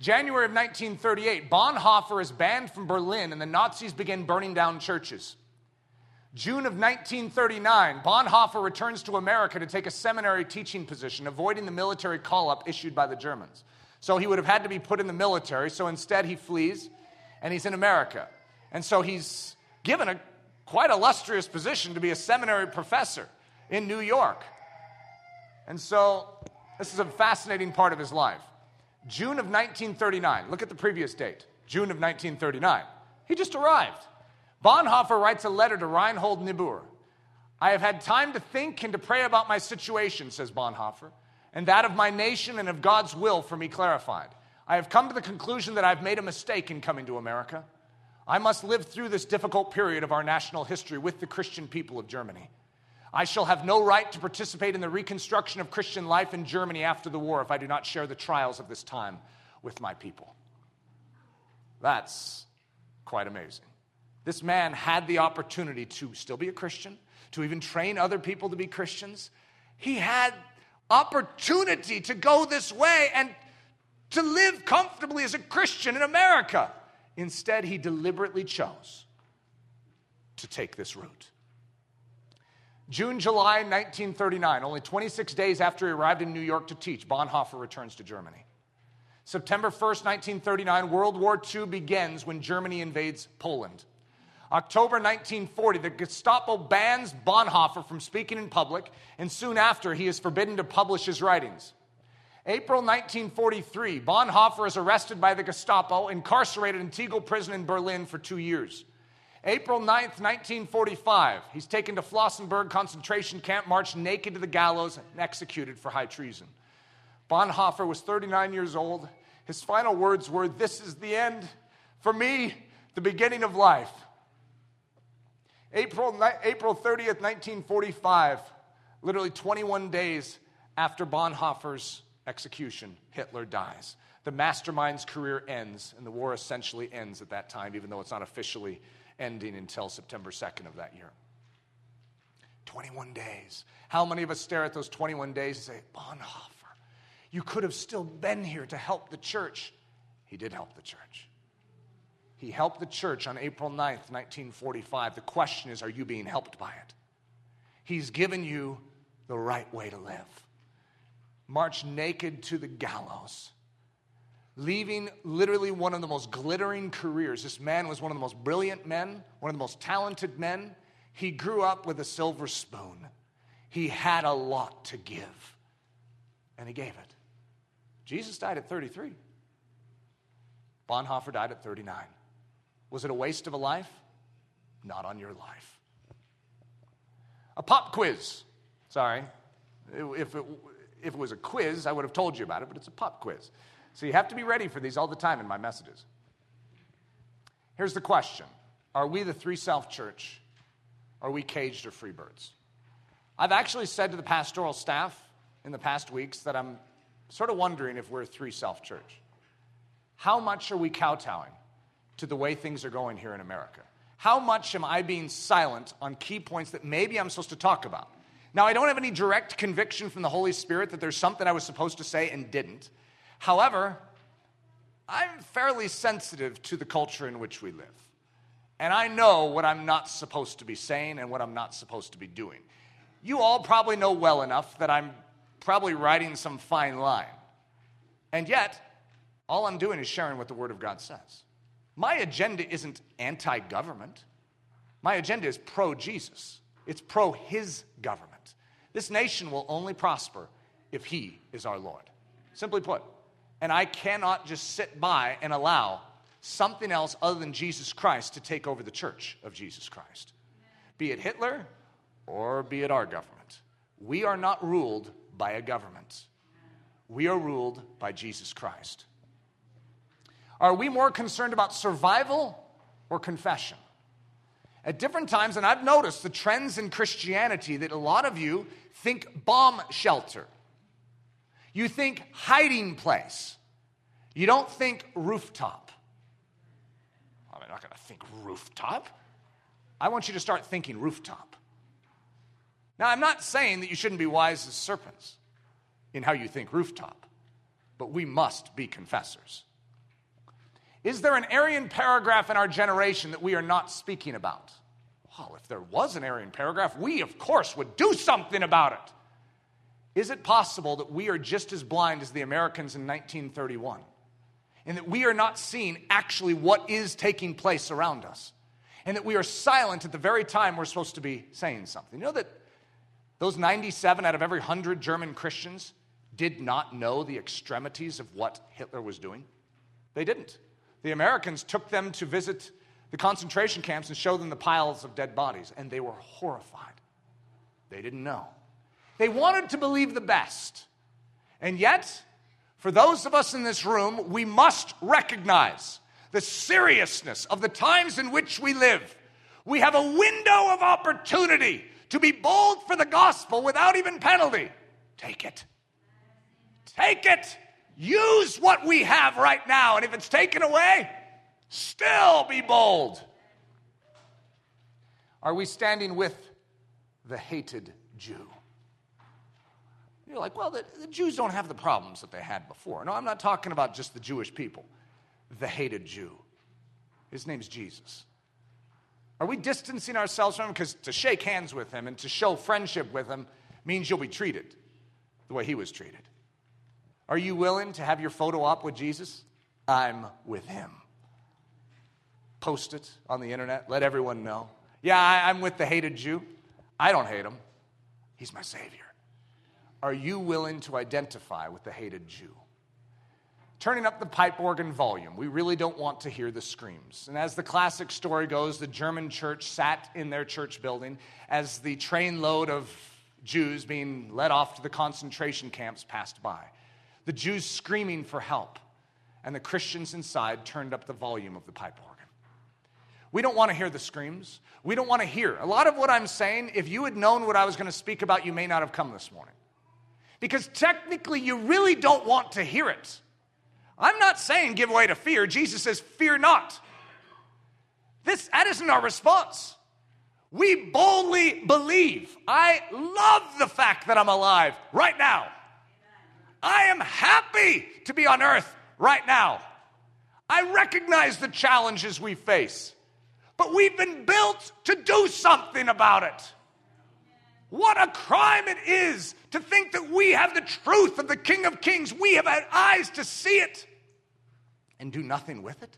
January of 1938, Bonhoeffer is banned from Berlin and the Nazis begin burning down churches. June of 1939, Bonhoeffer returns to America to take a seminary teaching position, avoiding the military call up issued by the Germans. So he would have had to be put in the military, so instead he flees and he's in America. And so he's given a quite illustrious position to be a seminary professor in New York. And so this is a fascinating part of his life. June of 1939, look at the previous date, June of 1939. He just arrived. Bonhoeffer writes a letter to Reinhold Niebuhr. I have had time to think and to pray about my situation, says Bonhoeffer, and that of my nation and of God's will for me clarified. I have come to the conclusion that I've made a mistake in coming to America. I must live through this difficult period of our national history with the Christian people of Germany. I shall have no right to participate in the reconstruction of Christian life in Germany after the war if I do not share the trials of this time with my people. That's quite amazing. This man had the opportunity to still be a Christian, to even train other people to be Christians. He had opportunity to go this way and to live comfortably as a Christian in America. Instead, he deliberately chose to take this route. June, July 1939, only 26 days after he arrived in New York to teach, Bonhoeffer returns to Germany. September 1st, 1939, World War II begins when Germany invades Poland. October 1940, the Gestapo bans Bonhoeffer from speaking in public, and soon after, he is forbidden to publish his writings. April 1943, Bonhoeffer is arrested by the Gestapo, incarcerated in Tegel prison in Berlin for two years. April 9th, 1945, he's taken to Flossenburg concentration camp, marched naked to the gallows, and executed for high treason. Bonhoeffer was 39 years old. His final words were, This is the end. For me, the beginning of life. April, April 30th, 1945, literally 21 days after Bonhoeffer's execution, Hitler dies. The mastermind's career ends, and the war essentially ends at that time, even though it's not officially ending until September 2nd of that year. 21 days. How many of us stare at those 21 days and say, Bonhoeffer, you could have still been here to help the church? He did help the church. He helped the church on April 9th, 1945. The question is, are you being helped by it? He's given you the right way to live. March naked to the gallows, leaving literally one of the most glittering careers. This man was one of the most brilliant men, one of the most talented men. He grew up with a silver spoon. He had a lot to give, and he gave it. Jesus died at 33. Bonhoeffer died at 39. Was it a waste of a life? Not on your life. A pop quiz. Sorry. If it, if it was a quiz, I would have told you about it, but it's a pop quiz. So you have to be ready for these all the time in my messages. Here's the question Are we the Three South Church? Are we caged or free birds? I've actually said to the pastoral staff in the past weeks that I'm sort of wondering if we're a Three South Church. How much are we kowtowing to the way things are going here in America? How much am I being silent on key points that maybe I'm supposed to talk about? Now, I don't have any direct conviction from the Holy Spirit that there's something I was supposed to say and didn't. However, I'm fairly sensitive to the culture in which we live. And I know what I'm not supposed to be saying and what I'm not supposed to be doing. You all probably know well enough that I'm probably writing some fine line. And yet, all I'm doing is sharing what the Word of God says. My agenda isn't anti government, my agenda is pro Jesus, it's pro His government. This nation will only prosper if He is our Lord. Simply put. And I cannot just sit by and allow something else other than Jesus Christ to take over the church of Jesus Christ. Be it Hitler or be it our government. We are not ruled by a government, we are ruled by Jesus Christ. Are we more concerned about survival or confession? At different times, and I've noticed the trends in Christianity that a lot of you think bomb shelter. You think hiding place. You don't think rooftop. I'm not going to think rooftop. I want you to start thinking rooftop. Now, I'm not saying that you shouldn't be wise as serpents in how you think rooftop, but we must be confessors. Is there an Aryan paragraph in our generation that we are not speaking about? well, if there was an Aryan paragraph, we, of course, would do something about it. Is it possible that we are just as blind as the Americans in 1931? And that we are not seeing actually what is taking place around us? And that we are silent at the very time we're supposed to be saying something. You know that those 97 out of every 100 German Christians did not know the extremities of what Hitler was doing? They didn't. The Americans took them to visit the concentration camps and showed them the piles of dead bodies, and they were horrified. They didn't know. They wanted to believe the best. And yet, for those of us in this room, we must recognize the seriousness of the times in which we live. We have a window of opportunity to be bold for the gospel without even penalty. Take it. Take it. Use what we have right now. And if it's taken away, still be bold. Are we standing with the hated Jew? You're like, well, the, the, Jews don't have the problems that they had before. No, I'm not talking about just the Jewish people, the hated Jew. His name's Jesus. Are we distancing ourselves from him? Because to shake hands with him and to show friendship with him means you'll be treated the way he was treated. Are you willing to have your photo op with Jesus? I'm with him. Post it on the internet, let everyone know. Yeah, I, am with the hated Jew. I don't hate him, he's my Savior. Are you willing to identify with the hated Jew? Turning up the pipe organ volume, we really don't want to hear the screams. And as the classic story goes, the German church sat in their church building as the trainload of Jews being led off to the concentration camps passed by the Jews screaming for help, and the Christians inside turned up the volume of the pipe organ. We don't want to hear the screams. We don't want to hear. A lot of what I'm saying, if you had known what I was going to speak about, you may not have come this morning. Because technically, you really don't want to hear it. I'm not saying give way to fear. Jesus says, Fear not. This, that isn't our response. We boldly believe. I love the fact that I'm alive right now. I am happy to be on earth right now. I recognize the challenges we face, but we've been built to do something about it. What a crime it is to think that we have the truth of the King of Kings. We have had eyes to see it and do nothing with it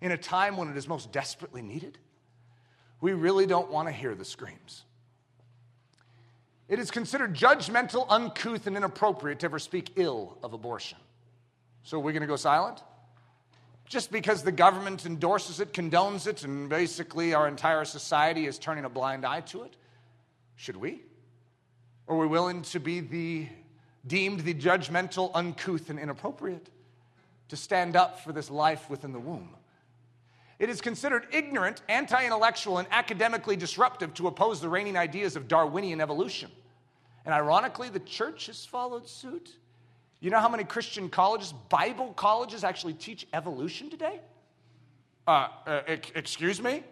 in a time when it is most desperately needed. We really don't want to hear the screams. It is considered judgmental, uncouth, and inappropriate to ever speak ill of abortion. So, we're going to go silent? Just because the government endorses it, condones it, and basically our entire society is turning a blind eye to it? Should we? Are we willing to be the deemed the judgmental, uncouth, and inappropriate? To stand up for this life within the womb? It is considered ignorant, anti intellectual, and academically disruptive to oppose the reigning ideas of Darwinian evolution. And ironically, the church has followed suit. You know how many Christian colleges, Bible colleges, actually teach evolution today? Uh, uh, excuse me?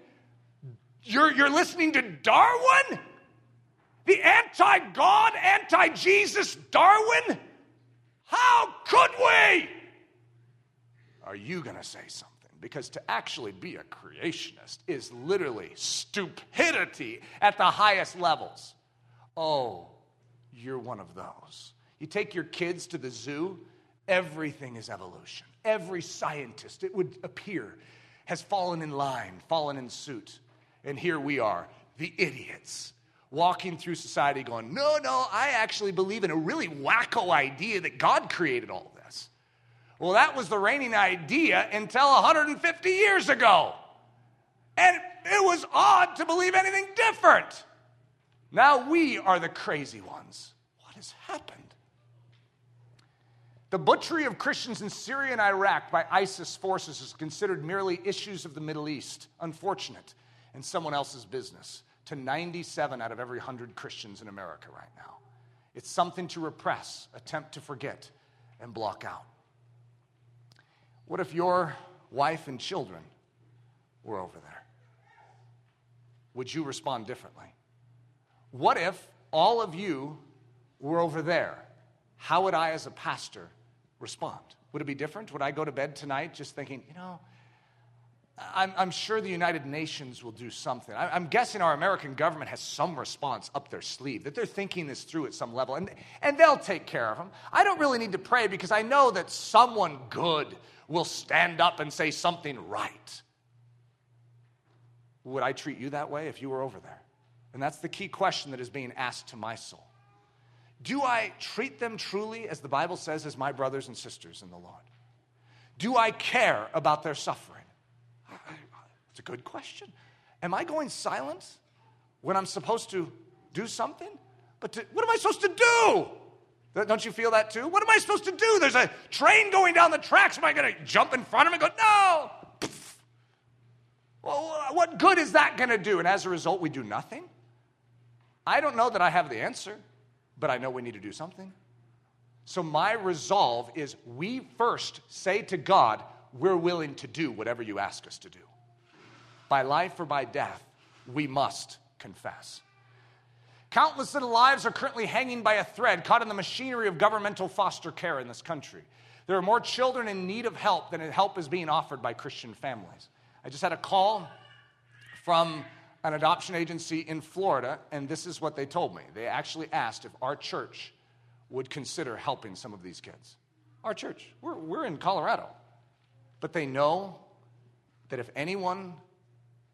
You're, you're listening to Darwin? The anti God, anti Jesus Darwin? How could we? Are you going to say something? Because to actually be a creationist is literally stupidity at the highest levels. Oh, you're one of those. You take your kids to the zoo, everything is evolution. Every scientist, it would appear, has fallen in line, fallen in suit. And here we are, the idiots, walking through society going, No, no, I actually believe in a really wacko idea that God created all this. Well, that was the reigning idea until 150 years ago. And it was odd to believe anything different. Now we are the crazy ones. What has happened? The butchery of Christians in Syria and Iraq by ISIS forces is considered merely issues of the Middle East, unfortunate, and someone else's business, to 97 out of every 100 Christians in America right now. It's something to repress, attempt to forget, and block out. What if your wife and children were over there? Would you respond differently? What if all of you were over there? How would I, as a pastor, respond? Would it be different? Would I go to bed tonight just thinking, you know, I'm, I'm, sure the United Nations will do something. I'm guessing our American government has some response up their sleeve, that they're thinking this through at some level, and, and they'll take care of them. I don't really need to pray because I know that someone good will stand up and say something right. Would I treat you that way if you were over there? And that's the key question that is being asked to my soul. Do I treat them truly, as the Bible says, as my brothers and sisters in the Lord? Do I care about their suffering? It's a good question. Am I going silent when I'm supposed to do something? But to, what am I supposed to do? Don't you feel that too? What am I supposed to do? There's a train going down the tracks. Am I going to jump in front of it and go, no? Well, what good is that going to do? And as a result, we do nothing? I don't know that I have the answer, but I know we need to do something. So, my resolve is we first say to God, we're willing to do whatever you ask us to do. By life or by death, we must confess. Countless little lives are currently hanging by a thread, caught in the machinery of governmental foster care in this country. There are more children in need of help than help is being offered by Christian families. I just had a call from an adoption agency in Florida, and this is what they told me. They actually asked if our church would consider helping some of these kids. Our church, we're, we're in Colorado. But they know that if anyone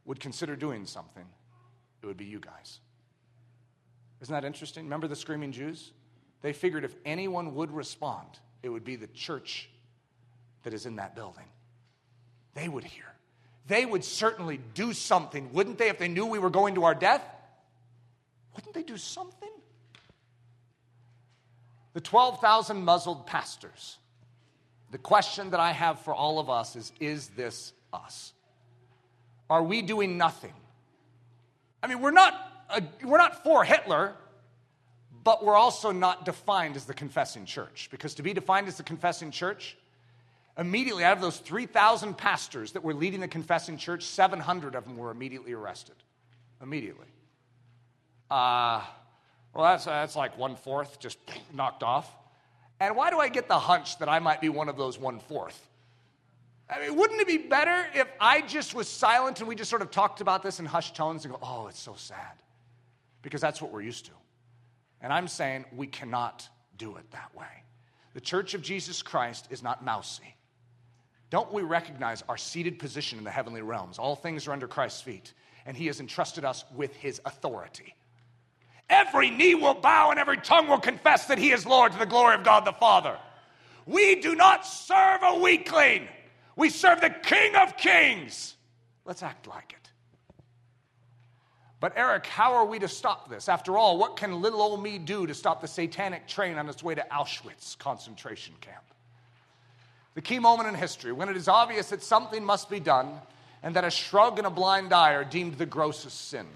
would consider doing something, it would be you guys. Isn't that interesting? Remember the screaming Jews? They figured if anyone would respond, it would be the church that is in that building. They would hear. They would certainly do something, wouldn't they, if they knew we were going to our death? Wouldn't they do something? The 12,000 muzzled pastors. The question that I have for all of us is Is this us? Are we doing nothing? I mean, we're not, uh, we're not for Hitler, but we're also not defined as the confessing church. Because to be defined as the confessing church, immediately out of those 3,000 pastors that were leading the confessing church, 700 of them were immediately arrested. Immediately. Uh, well, that's, that's like one fourth just knocked off. And why do I get the hunch that I might be one of those one fourth? I mean, wouldn't it be better if I just was silent and we just sort of talked about this in hushed tones and go, oh, it's so sad? Because that's what we're used to. And I'm saying we cannot do it that way. The church of Jesus Christ is not mousy. Don't we recognize our seated position in the heavenly realms? All things are under Christ's feet, and he has entrusted us with his authority. Every knee will bow and every tongue will confess that he is Lord to the glory of God the Father. We do not serve a weakling. We serve the King of Kings. Let's act like it. But, Eric, how are we to stop this? After all, what can little old me do to stop the satanic train on its way to Auschwitz concentration camp? The key moment in history, when it is obvious that something must be done and that a shrug and a blind eye are deemed the grossest sin.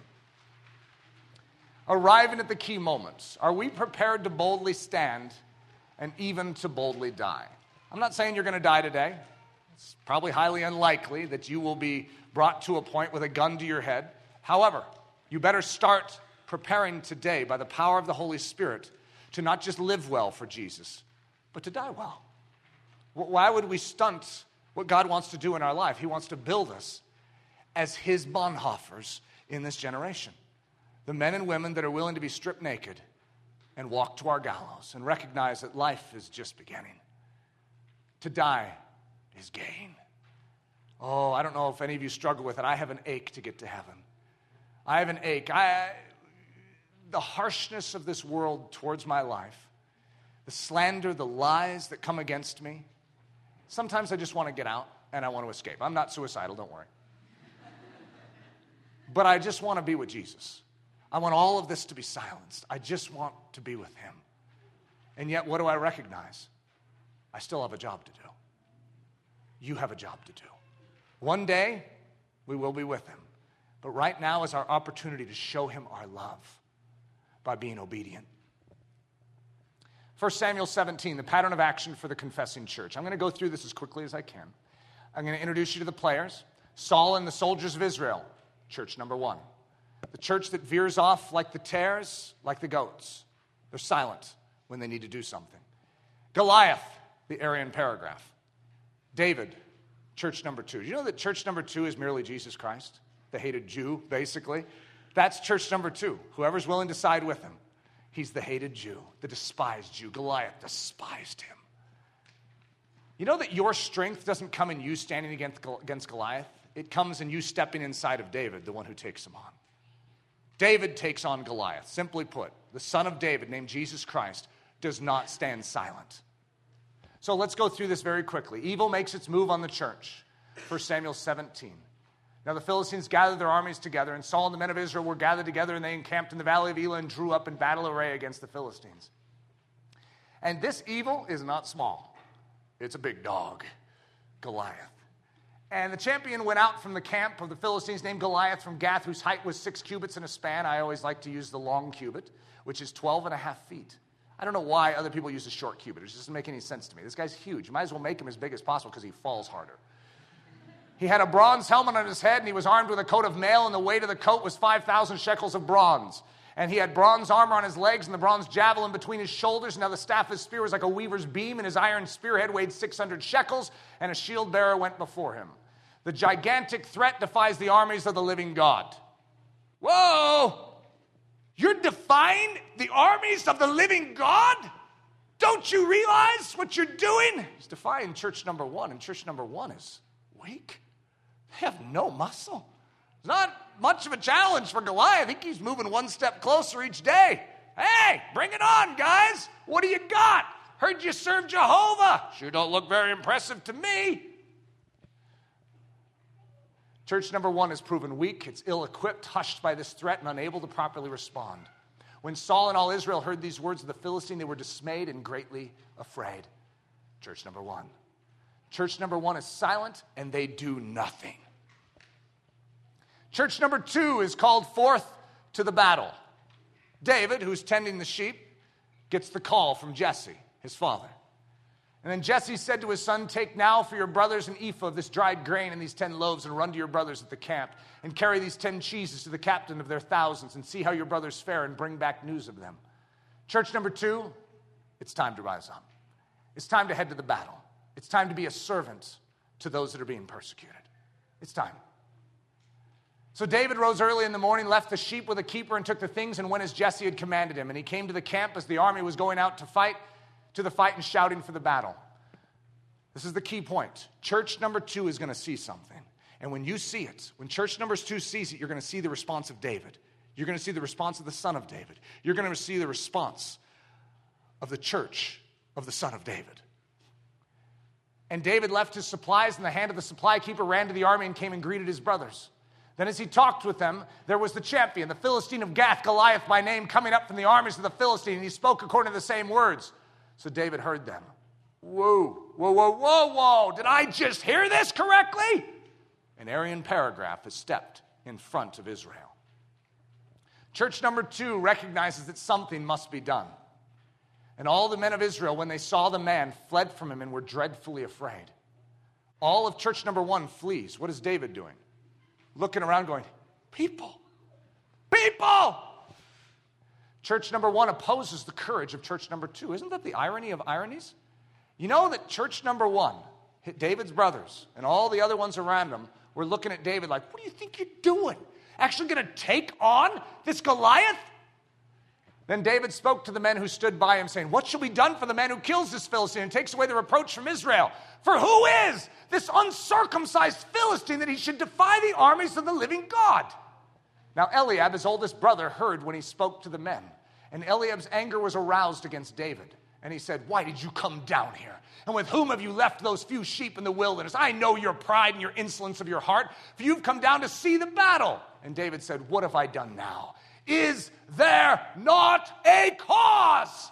Arriving at the key moments, are we prepared to boldly stand and even to boldly die? I'm not saying you're going to die today. It's probably highly unlikely that you will be brought to a point with a gun to your head. However, you better start preparing today by the power of the Holy Spirit to not just live well for Jesus, but to die well. Why would we stunt what God wants to do in our life? He wants to build us as His Bonhoeffers in this generation. The men and women that are willing to be stripped naked and walk to our gallows and recognize that life is just beginning. To die is gain. Oh, I don't know if any of you struggle with it. I have an ache to get to heaven. I have an ache. I, the harshness of this world towards my life, the slander, the lies that come against me, sometimes I just want to get out and I want to escape. I'm not suicidal, don't worry. But I just want to be with Jesus. I want all of this to be silenced. I just want to be with Him. And yet, what do I recognize? I still have a job to do you have a job to do. One day, we will be with him. But right now is our opportunity to show him our love by being obedient. 1 Samuel 17, the pattern of action for the confessing church. I'm going to go through this as quickly as I can. I'm going to introduce you to the players Saul and the soldiers of Israel, church number one. The church that veers off like the tares, like the goats. They're silent when they need to do something. Goliath, the Aryan paragraph. David, church number two. You know that church number two is merely Jesus Christ, the hated Jew, basically? That's church number two. Whoever's willing to side with him. He's the hated Jew, the despised Jew. Goliath despised him. You know that your strength doesn't come in you standing against, against Goliath? It comes in you stepping inside of David, the one who takes him on. David takes on Goliath. Simply put, the son of David, named Jesus Christ, does not stand silent. So let's go through this very quickly. Evil makes its move on the church. 1 Samuel 17. Now the Philistines gathered their armies together, and Saul and the men of Israel were gathered together, and they encamped in the valley of Elah and drew up in battle array against the Philistines. And this evil is not small, it's a big dog, Goliath. And the champion went out from the camp of the Philistines named Goliath from Gath, whose height was six cubits and a span. I always like to use the long cubit, which is 12 and a half feet. I don't know why other people use the short cubit. It just doesn't make any sense to me. This guy's huge. You might as well make him as big as possible because he falls harder. He had a bronze helmet on his head, and he was armed with a coat of mail, and the weight of the coat was 5,000 shekels of bronze. And he had bronze armor on his legs and the bronze javelin between his shoulders. Now the staff of his spear was like a weaver's beam, and his iron spearhead weighed 600 shekels, and a shield bearer went before him. The gigantic threat defies the armies of the living God. Whoa! You're defying the armies of the living God? Don't you realize what you're doing? He's defying church number one, and church number one is weak. Have no muscle. It's not much of a challenge for Goliath. I think he's moving one step closer each day. Hey, bring it on, guys. What do you got? Heard you serve Jehovah. Sure don't look very impressive to me. Church number one is proven weak. It's ill equipped, hushed by this threat, and unable to properly respond. When Saul and all Israel heard these words of the Philistine, they were dismayed and greatly afraid. Church number one. Church number one is silent and they do nothing. Church number two is called forth to the battle. David, who's tending the sheep, gets the call from Jesse, his father. And then Jesse said to his son, Take now for your brothers an ephah of this dried grain and these ten loaves, and run to your brothers at the camp, and carry these ten cheeses to the captain of their thousands, and see how your brothers fare, and bring back news of them. Church number two, it's time to rise up. It's time to head to the battle. It's time to be a servant to those that are being persecuted. It's time. So David rose early in the morning, left the sheep with a keeper, and took the things and went as Jesse had commanded him. And he came to the camp as the army was going out to fight, to the fight and shouting for the battle. This is the key point. Church number two is going to see something. And when you see it, when church number two sees it, you're going to see the response of David. You're going to see the response of the son of David. You're going to see the response of the church of the son of David. And David left his supplies in the hand of the supply keeper, ran to the army, and came and greeted his brothers. Then, as he talked with them, there was the champion, the Philistine of Gath, Goliath by name, coming up from the armies of the Philistine, and he spoke according to the same words. So David heard them. Whoa, whoa, whoa, whoa, whoa. Did I just hear this correctly? An Aryan paragraph has stepped in front of Israel. Church number two recognizes that something must be done. And all the men of Israel, when they saw the man, fled from him and were dreadfully afraid. All of church number one flees. What is David doing? Looking around going, People, people. Church number one opposes the courage of church number two. Isn't that the irony of ironies? You know that church number one, David's brothers, and all the other ones around him were looking at David like, What do you think you're doing? Actually going to take on this Goliath? Then David spoke to the men who stood by him, saying, What shall be done for the man who kills this Philistine and takes away the reproach from Israel? For who is this uncircumcised Philistine that he should defy the armies of the living God? Now Eliab, his oldest brother, heard when he spoke to the men. And Eliab's anger was aroused against David. And he said, Why did you come down here? And with whom have you left those few sheep in the wilderness? I know your pride and your insolence of your heart, for you've come down to see the battle. And David said, What have I done now? Is there not a cause?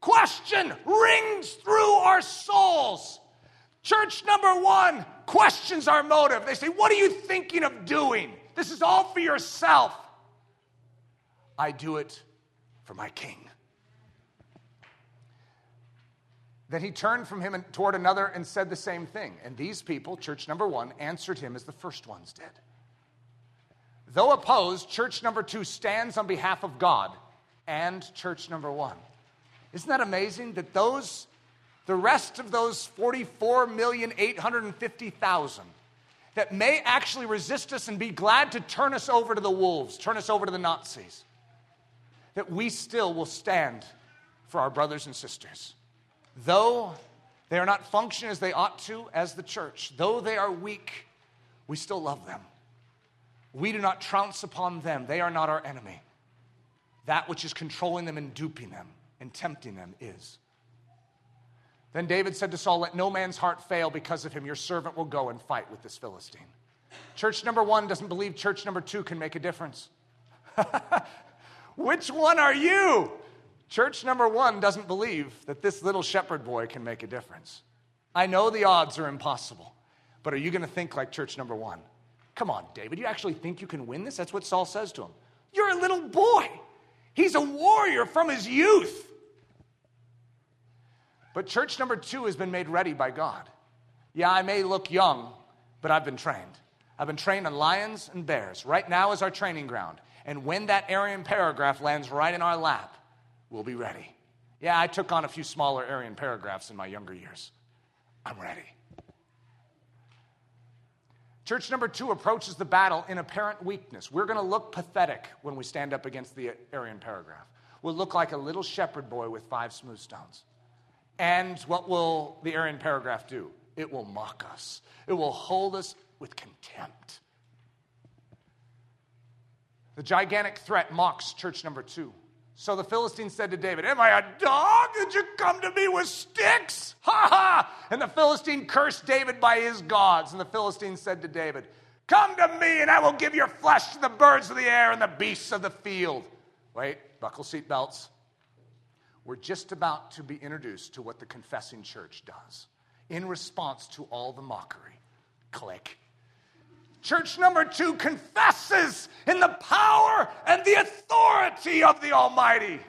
Question rings through our souls. Church number one questions our motive. They say, What are you thinking of doing? This is all for yourself. I do it for my king. Then he turned from him and toward another and said the same thing. And these people, church number one, answered him as the first ones did. Though opposed, church number two stands on behalf of God and church number one. Isn't that amazing that those The rest of those 44,850,000 that may actually resist us and be glad to turn us over to the wolves, turn us over to the Nazis, that we still will stand for our brothers and sisters. Though they are not functioning as they ought to as the church, though they are weak, we still love them. We do not trounce upon them, they are not our enemy. That which is controlling them and duping them and tempting them is. Then David said to Saul, Let no man's heart fail because of him. Your servant will go and fight with this Philistine. Church number one doesn't believe church number two can make a difference. Which one are you? Church number one doesn't believe that this little shepherd boy can make a difference. I know the odds are impossible, but are you going to think like church number one? Come on, David, you actually think you can win this? That's what Saul says to him. You're a little boy. He's a warrior from his youth. But church number two has been made ready by God. Yeah, I may look young, but I've been trained. I've been trained on lions and bears. Right now is our training ground. And when that Aryan paragraph lands right in our lap, we'll be ready. Yeah, I took on a few smaller Aryan paragraphs in my younger years. I'm ready. Church number two approaches the battle in apparent weakness. We're going to look pathetic when we stand up against the Aryan paragraph. We'll look like a little shepherd boy with five smooth stones. And what will the Aryan paragraph do? It will mock us, it will hold us with contempt. The gigantic threat mocks church number two. So the Philistine said to David, Am I a dog that you come to me with sticks? Ha ha! And the Philistine cursed David by his gods. And the Philistine said to David, Come to me, and I will give your flesh to the birds of the air and the beasts of the field. Wait, buckle seatbelts. We're just about to be introduced to what the confessing church does in response to all the mockery. Click. Church number two confesses in the power and the authority of the Almighty.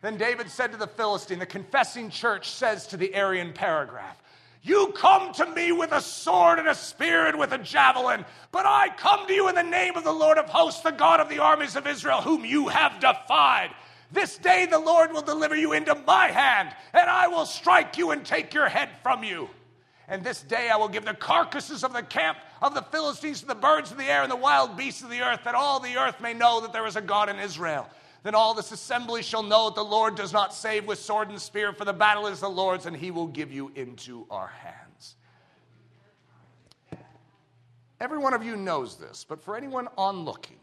Then David said to the Philistine, the confessing church says to the Aryan paragraph, You come to me with a sword and a spear and with a javelin, but I come to you in the name of the Lord of hosts, the God of the armies of Israel, whom you have defied. This day the Lord will deliver you into my hand, and I will strike you and take your head from you. And this day I will give the carcasses of the camp of the Philistines to the birds of the air and the wild beasts of the earth, that all the earth may know that there is a God in Israel. Then all this assembly shall know that the Lord does not save with sword and spear, for the battle is the Lord's, and he will give you into our hands. Every one of you knows this, but for anyone onlooking,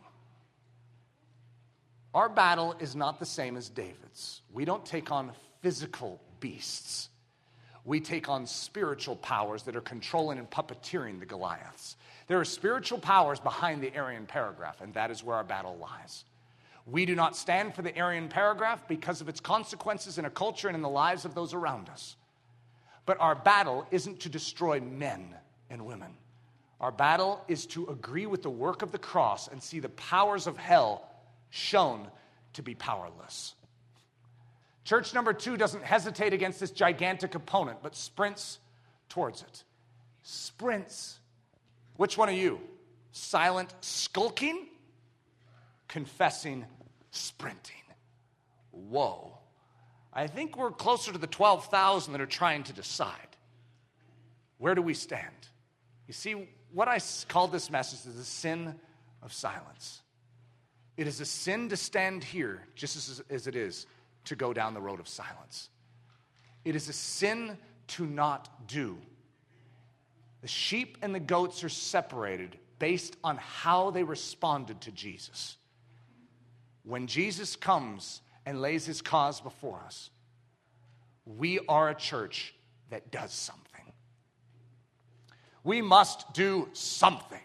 our battle is not the same as David's. We don't take on physical beasts. We take on spiritual powers that are controlling and puppeteering the Goliaths. There are spiritual powers behind the Aryan paragraph, and that is where our battle lies. We do not stand for the Aryan paragraph because of its consequences in a culture and in the lives of those around us. But our battle isn't to destroy men and women. Our battle is to agree with the work of the cross and see the powers of hell shown to be powerless. Church number two doesn't hesitate against this gigantic opponent, but sprints towards it. Sprints. Which one are you? Silent skulking? Confessing sprinting. Whoa. I think we're closer to the 12,000 that are trying to decide. Where do we stand? You see, what I called this message is the sin of silence. It is a sin to stand here just as, as it is to go down the road of silence. It is a sin to not do. The sheep and the goats are separated based on how they responded to Jesus. When Jesus comes and lays his cause before us, we are a church that does something. We must do something.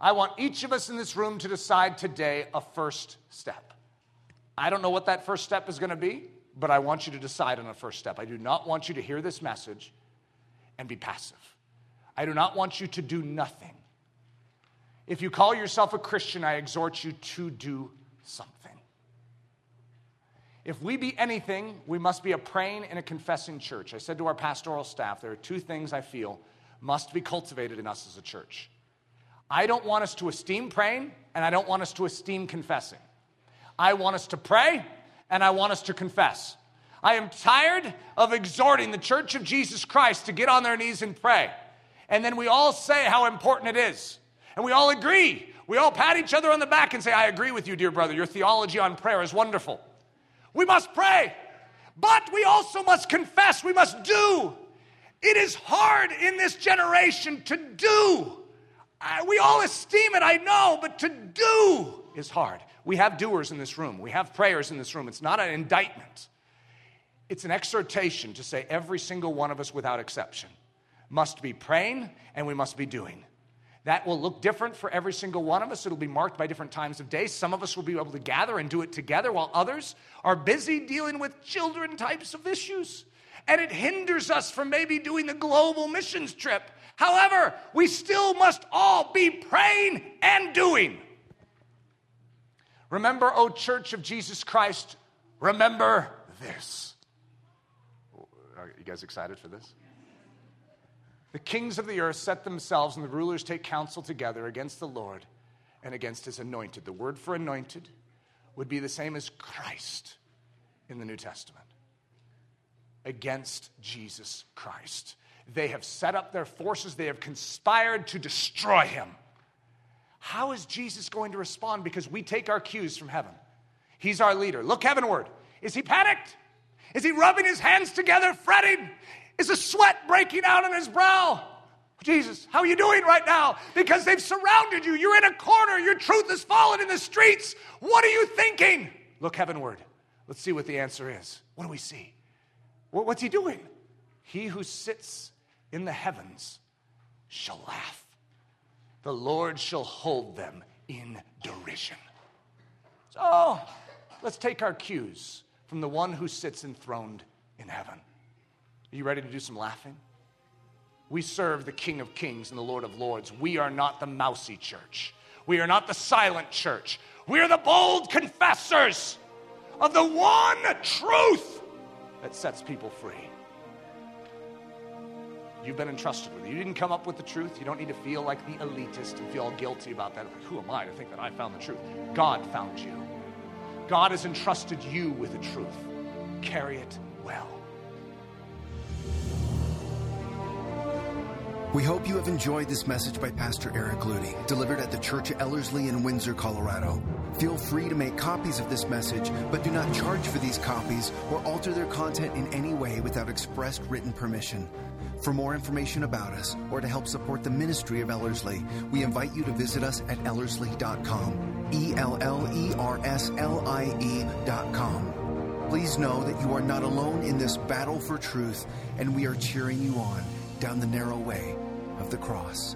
I want each of us in this room to decide today a first step. I don't know what that first step is going to be, but I want you to decide on a first step. I do not want you to hear this message and be passive. I do not want you to do nothing. If you call yourself a Christian, I exhort you to do something. If we be anything, we must be a praying and a confessing church. I said to our pastoral staff, there are two things I feel must be cultivated in us as a church I don't want us to esteem praying, and I don't want us to esteem confessing. I want us to pray, and I want us to confess. I am tired of exhorting the church of Jesus Christ to get on their knees and pray. And then we all say how important it is. And we all agree. We all pat each other on the back and say, I agree with you, dear brother. Your theology on prayer is wonderful. We must pray, but we also must confess. We must do. It is hard in this generation to do. we all esteem it, I know, but to do is hard. We have doers in this room, we have prayers in this room. It's not an indictment, it's an exhortation to say every single one of us, without exception, must be praying and we must be doing. That will look different for every single one of us. It'll be marked by different times of day. Some of us will be able to gather and do it together, while others are busy dealing with children types of issues. And it hinders us from maybe doing the global missions trip. However, we still must all be praying and doing. Remember, O Church of Jesus Christ, remember this. Are you guys excited for this? The kings of the earth set themselves and the rulers take counsel together against the Lord and against his anointed. The word for anointed would be the same as Christ in the New Testament. Against Jesus Christ. They have set up their forces, they have conspired to destroy him. How is Jesus going to respond? Because we take our cues from heaven. He's our leader. Look heavenward. Is he panicked? Is he rubbing his hands together, fretting? Is a sweat breaking out on his brow? Jesus, how are you doing right now? Because they've surrounded you. You're in a corner. Your truth has fallen in the streets. What are you thinking? Look heavenward. Let's see what the answer is. What do we see? What's he doing? He who sits in the heavens shall laugh the Lord shall hold them in derision. So let's take our cues from the one who sits enthroned in heaven. Are you ready to do some laughing? We serve the King of Kings and the Lord of Lords. We are not the mousy church. We are not the silent church. We are the bold confessors of the one truth that sets people free. You've been entrusted with. You didn't come up with the truth. You don't need to feel like the elitist and feel guilty about that. Like, who am I to think that I found the truth? God found you. God has entrusted you with the truth. Carry it well.
We hope you have enjoyed this message by Pastor Eric Ludy, delivered at the Church of Ellerslie in Windsor, Colorado. Feel free to make copies of this message, but do not charge for these copies or alter their content in any way without expressed written permission. For more information about us or to help support the ministry of Ellerslie, we invite you to visit us at ellerslie.com. E L L E R S L I E.com. Please know that you are not alone in this battle for truth, and we are cheering you on down the narrow way of the cross.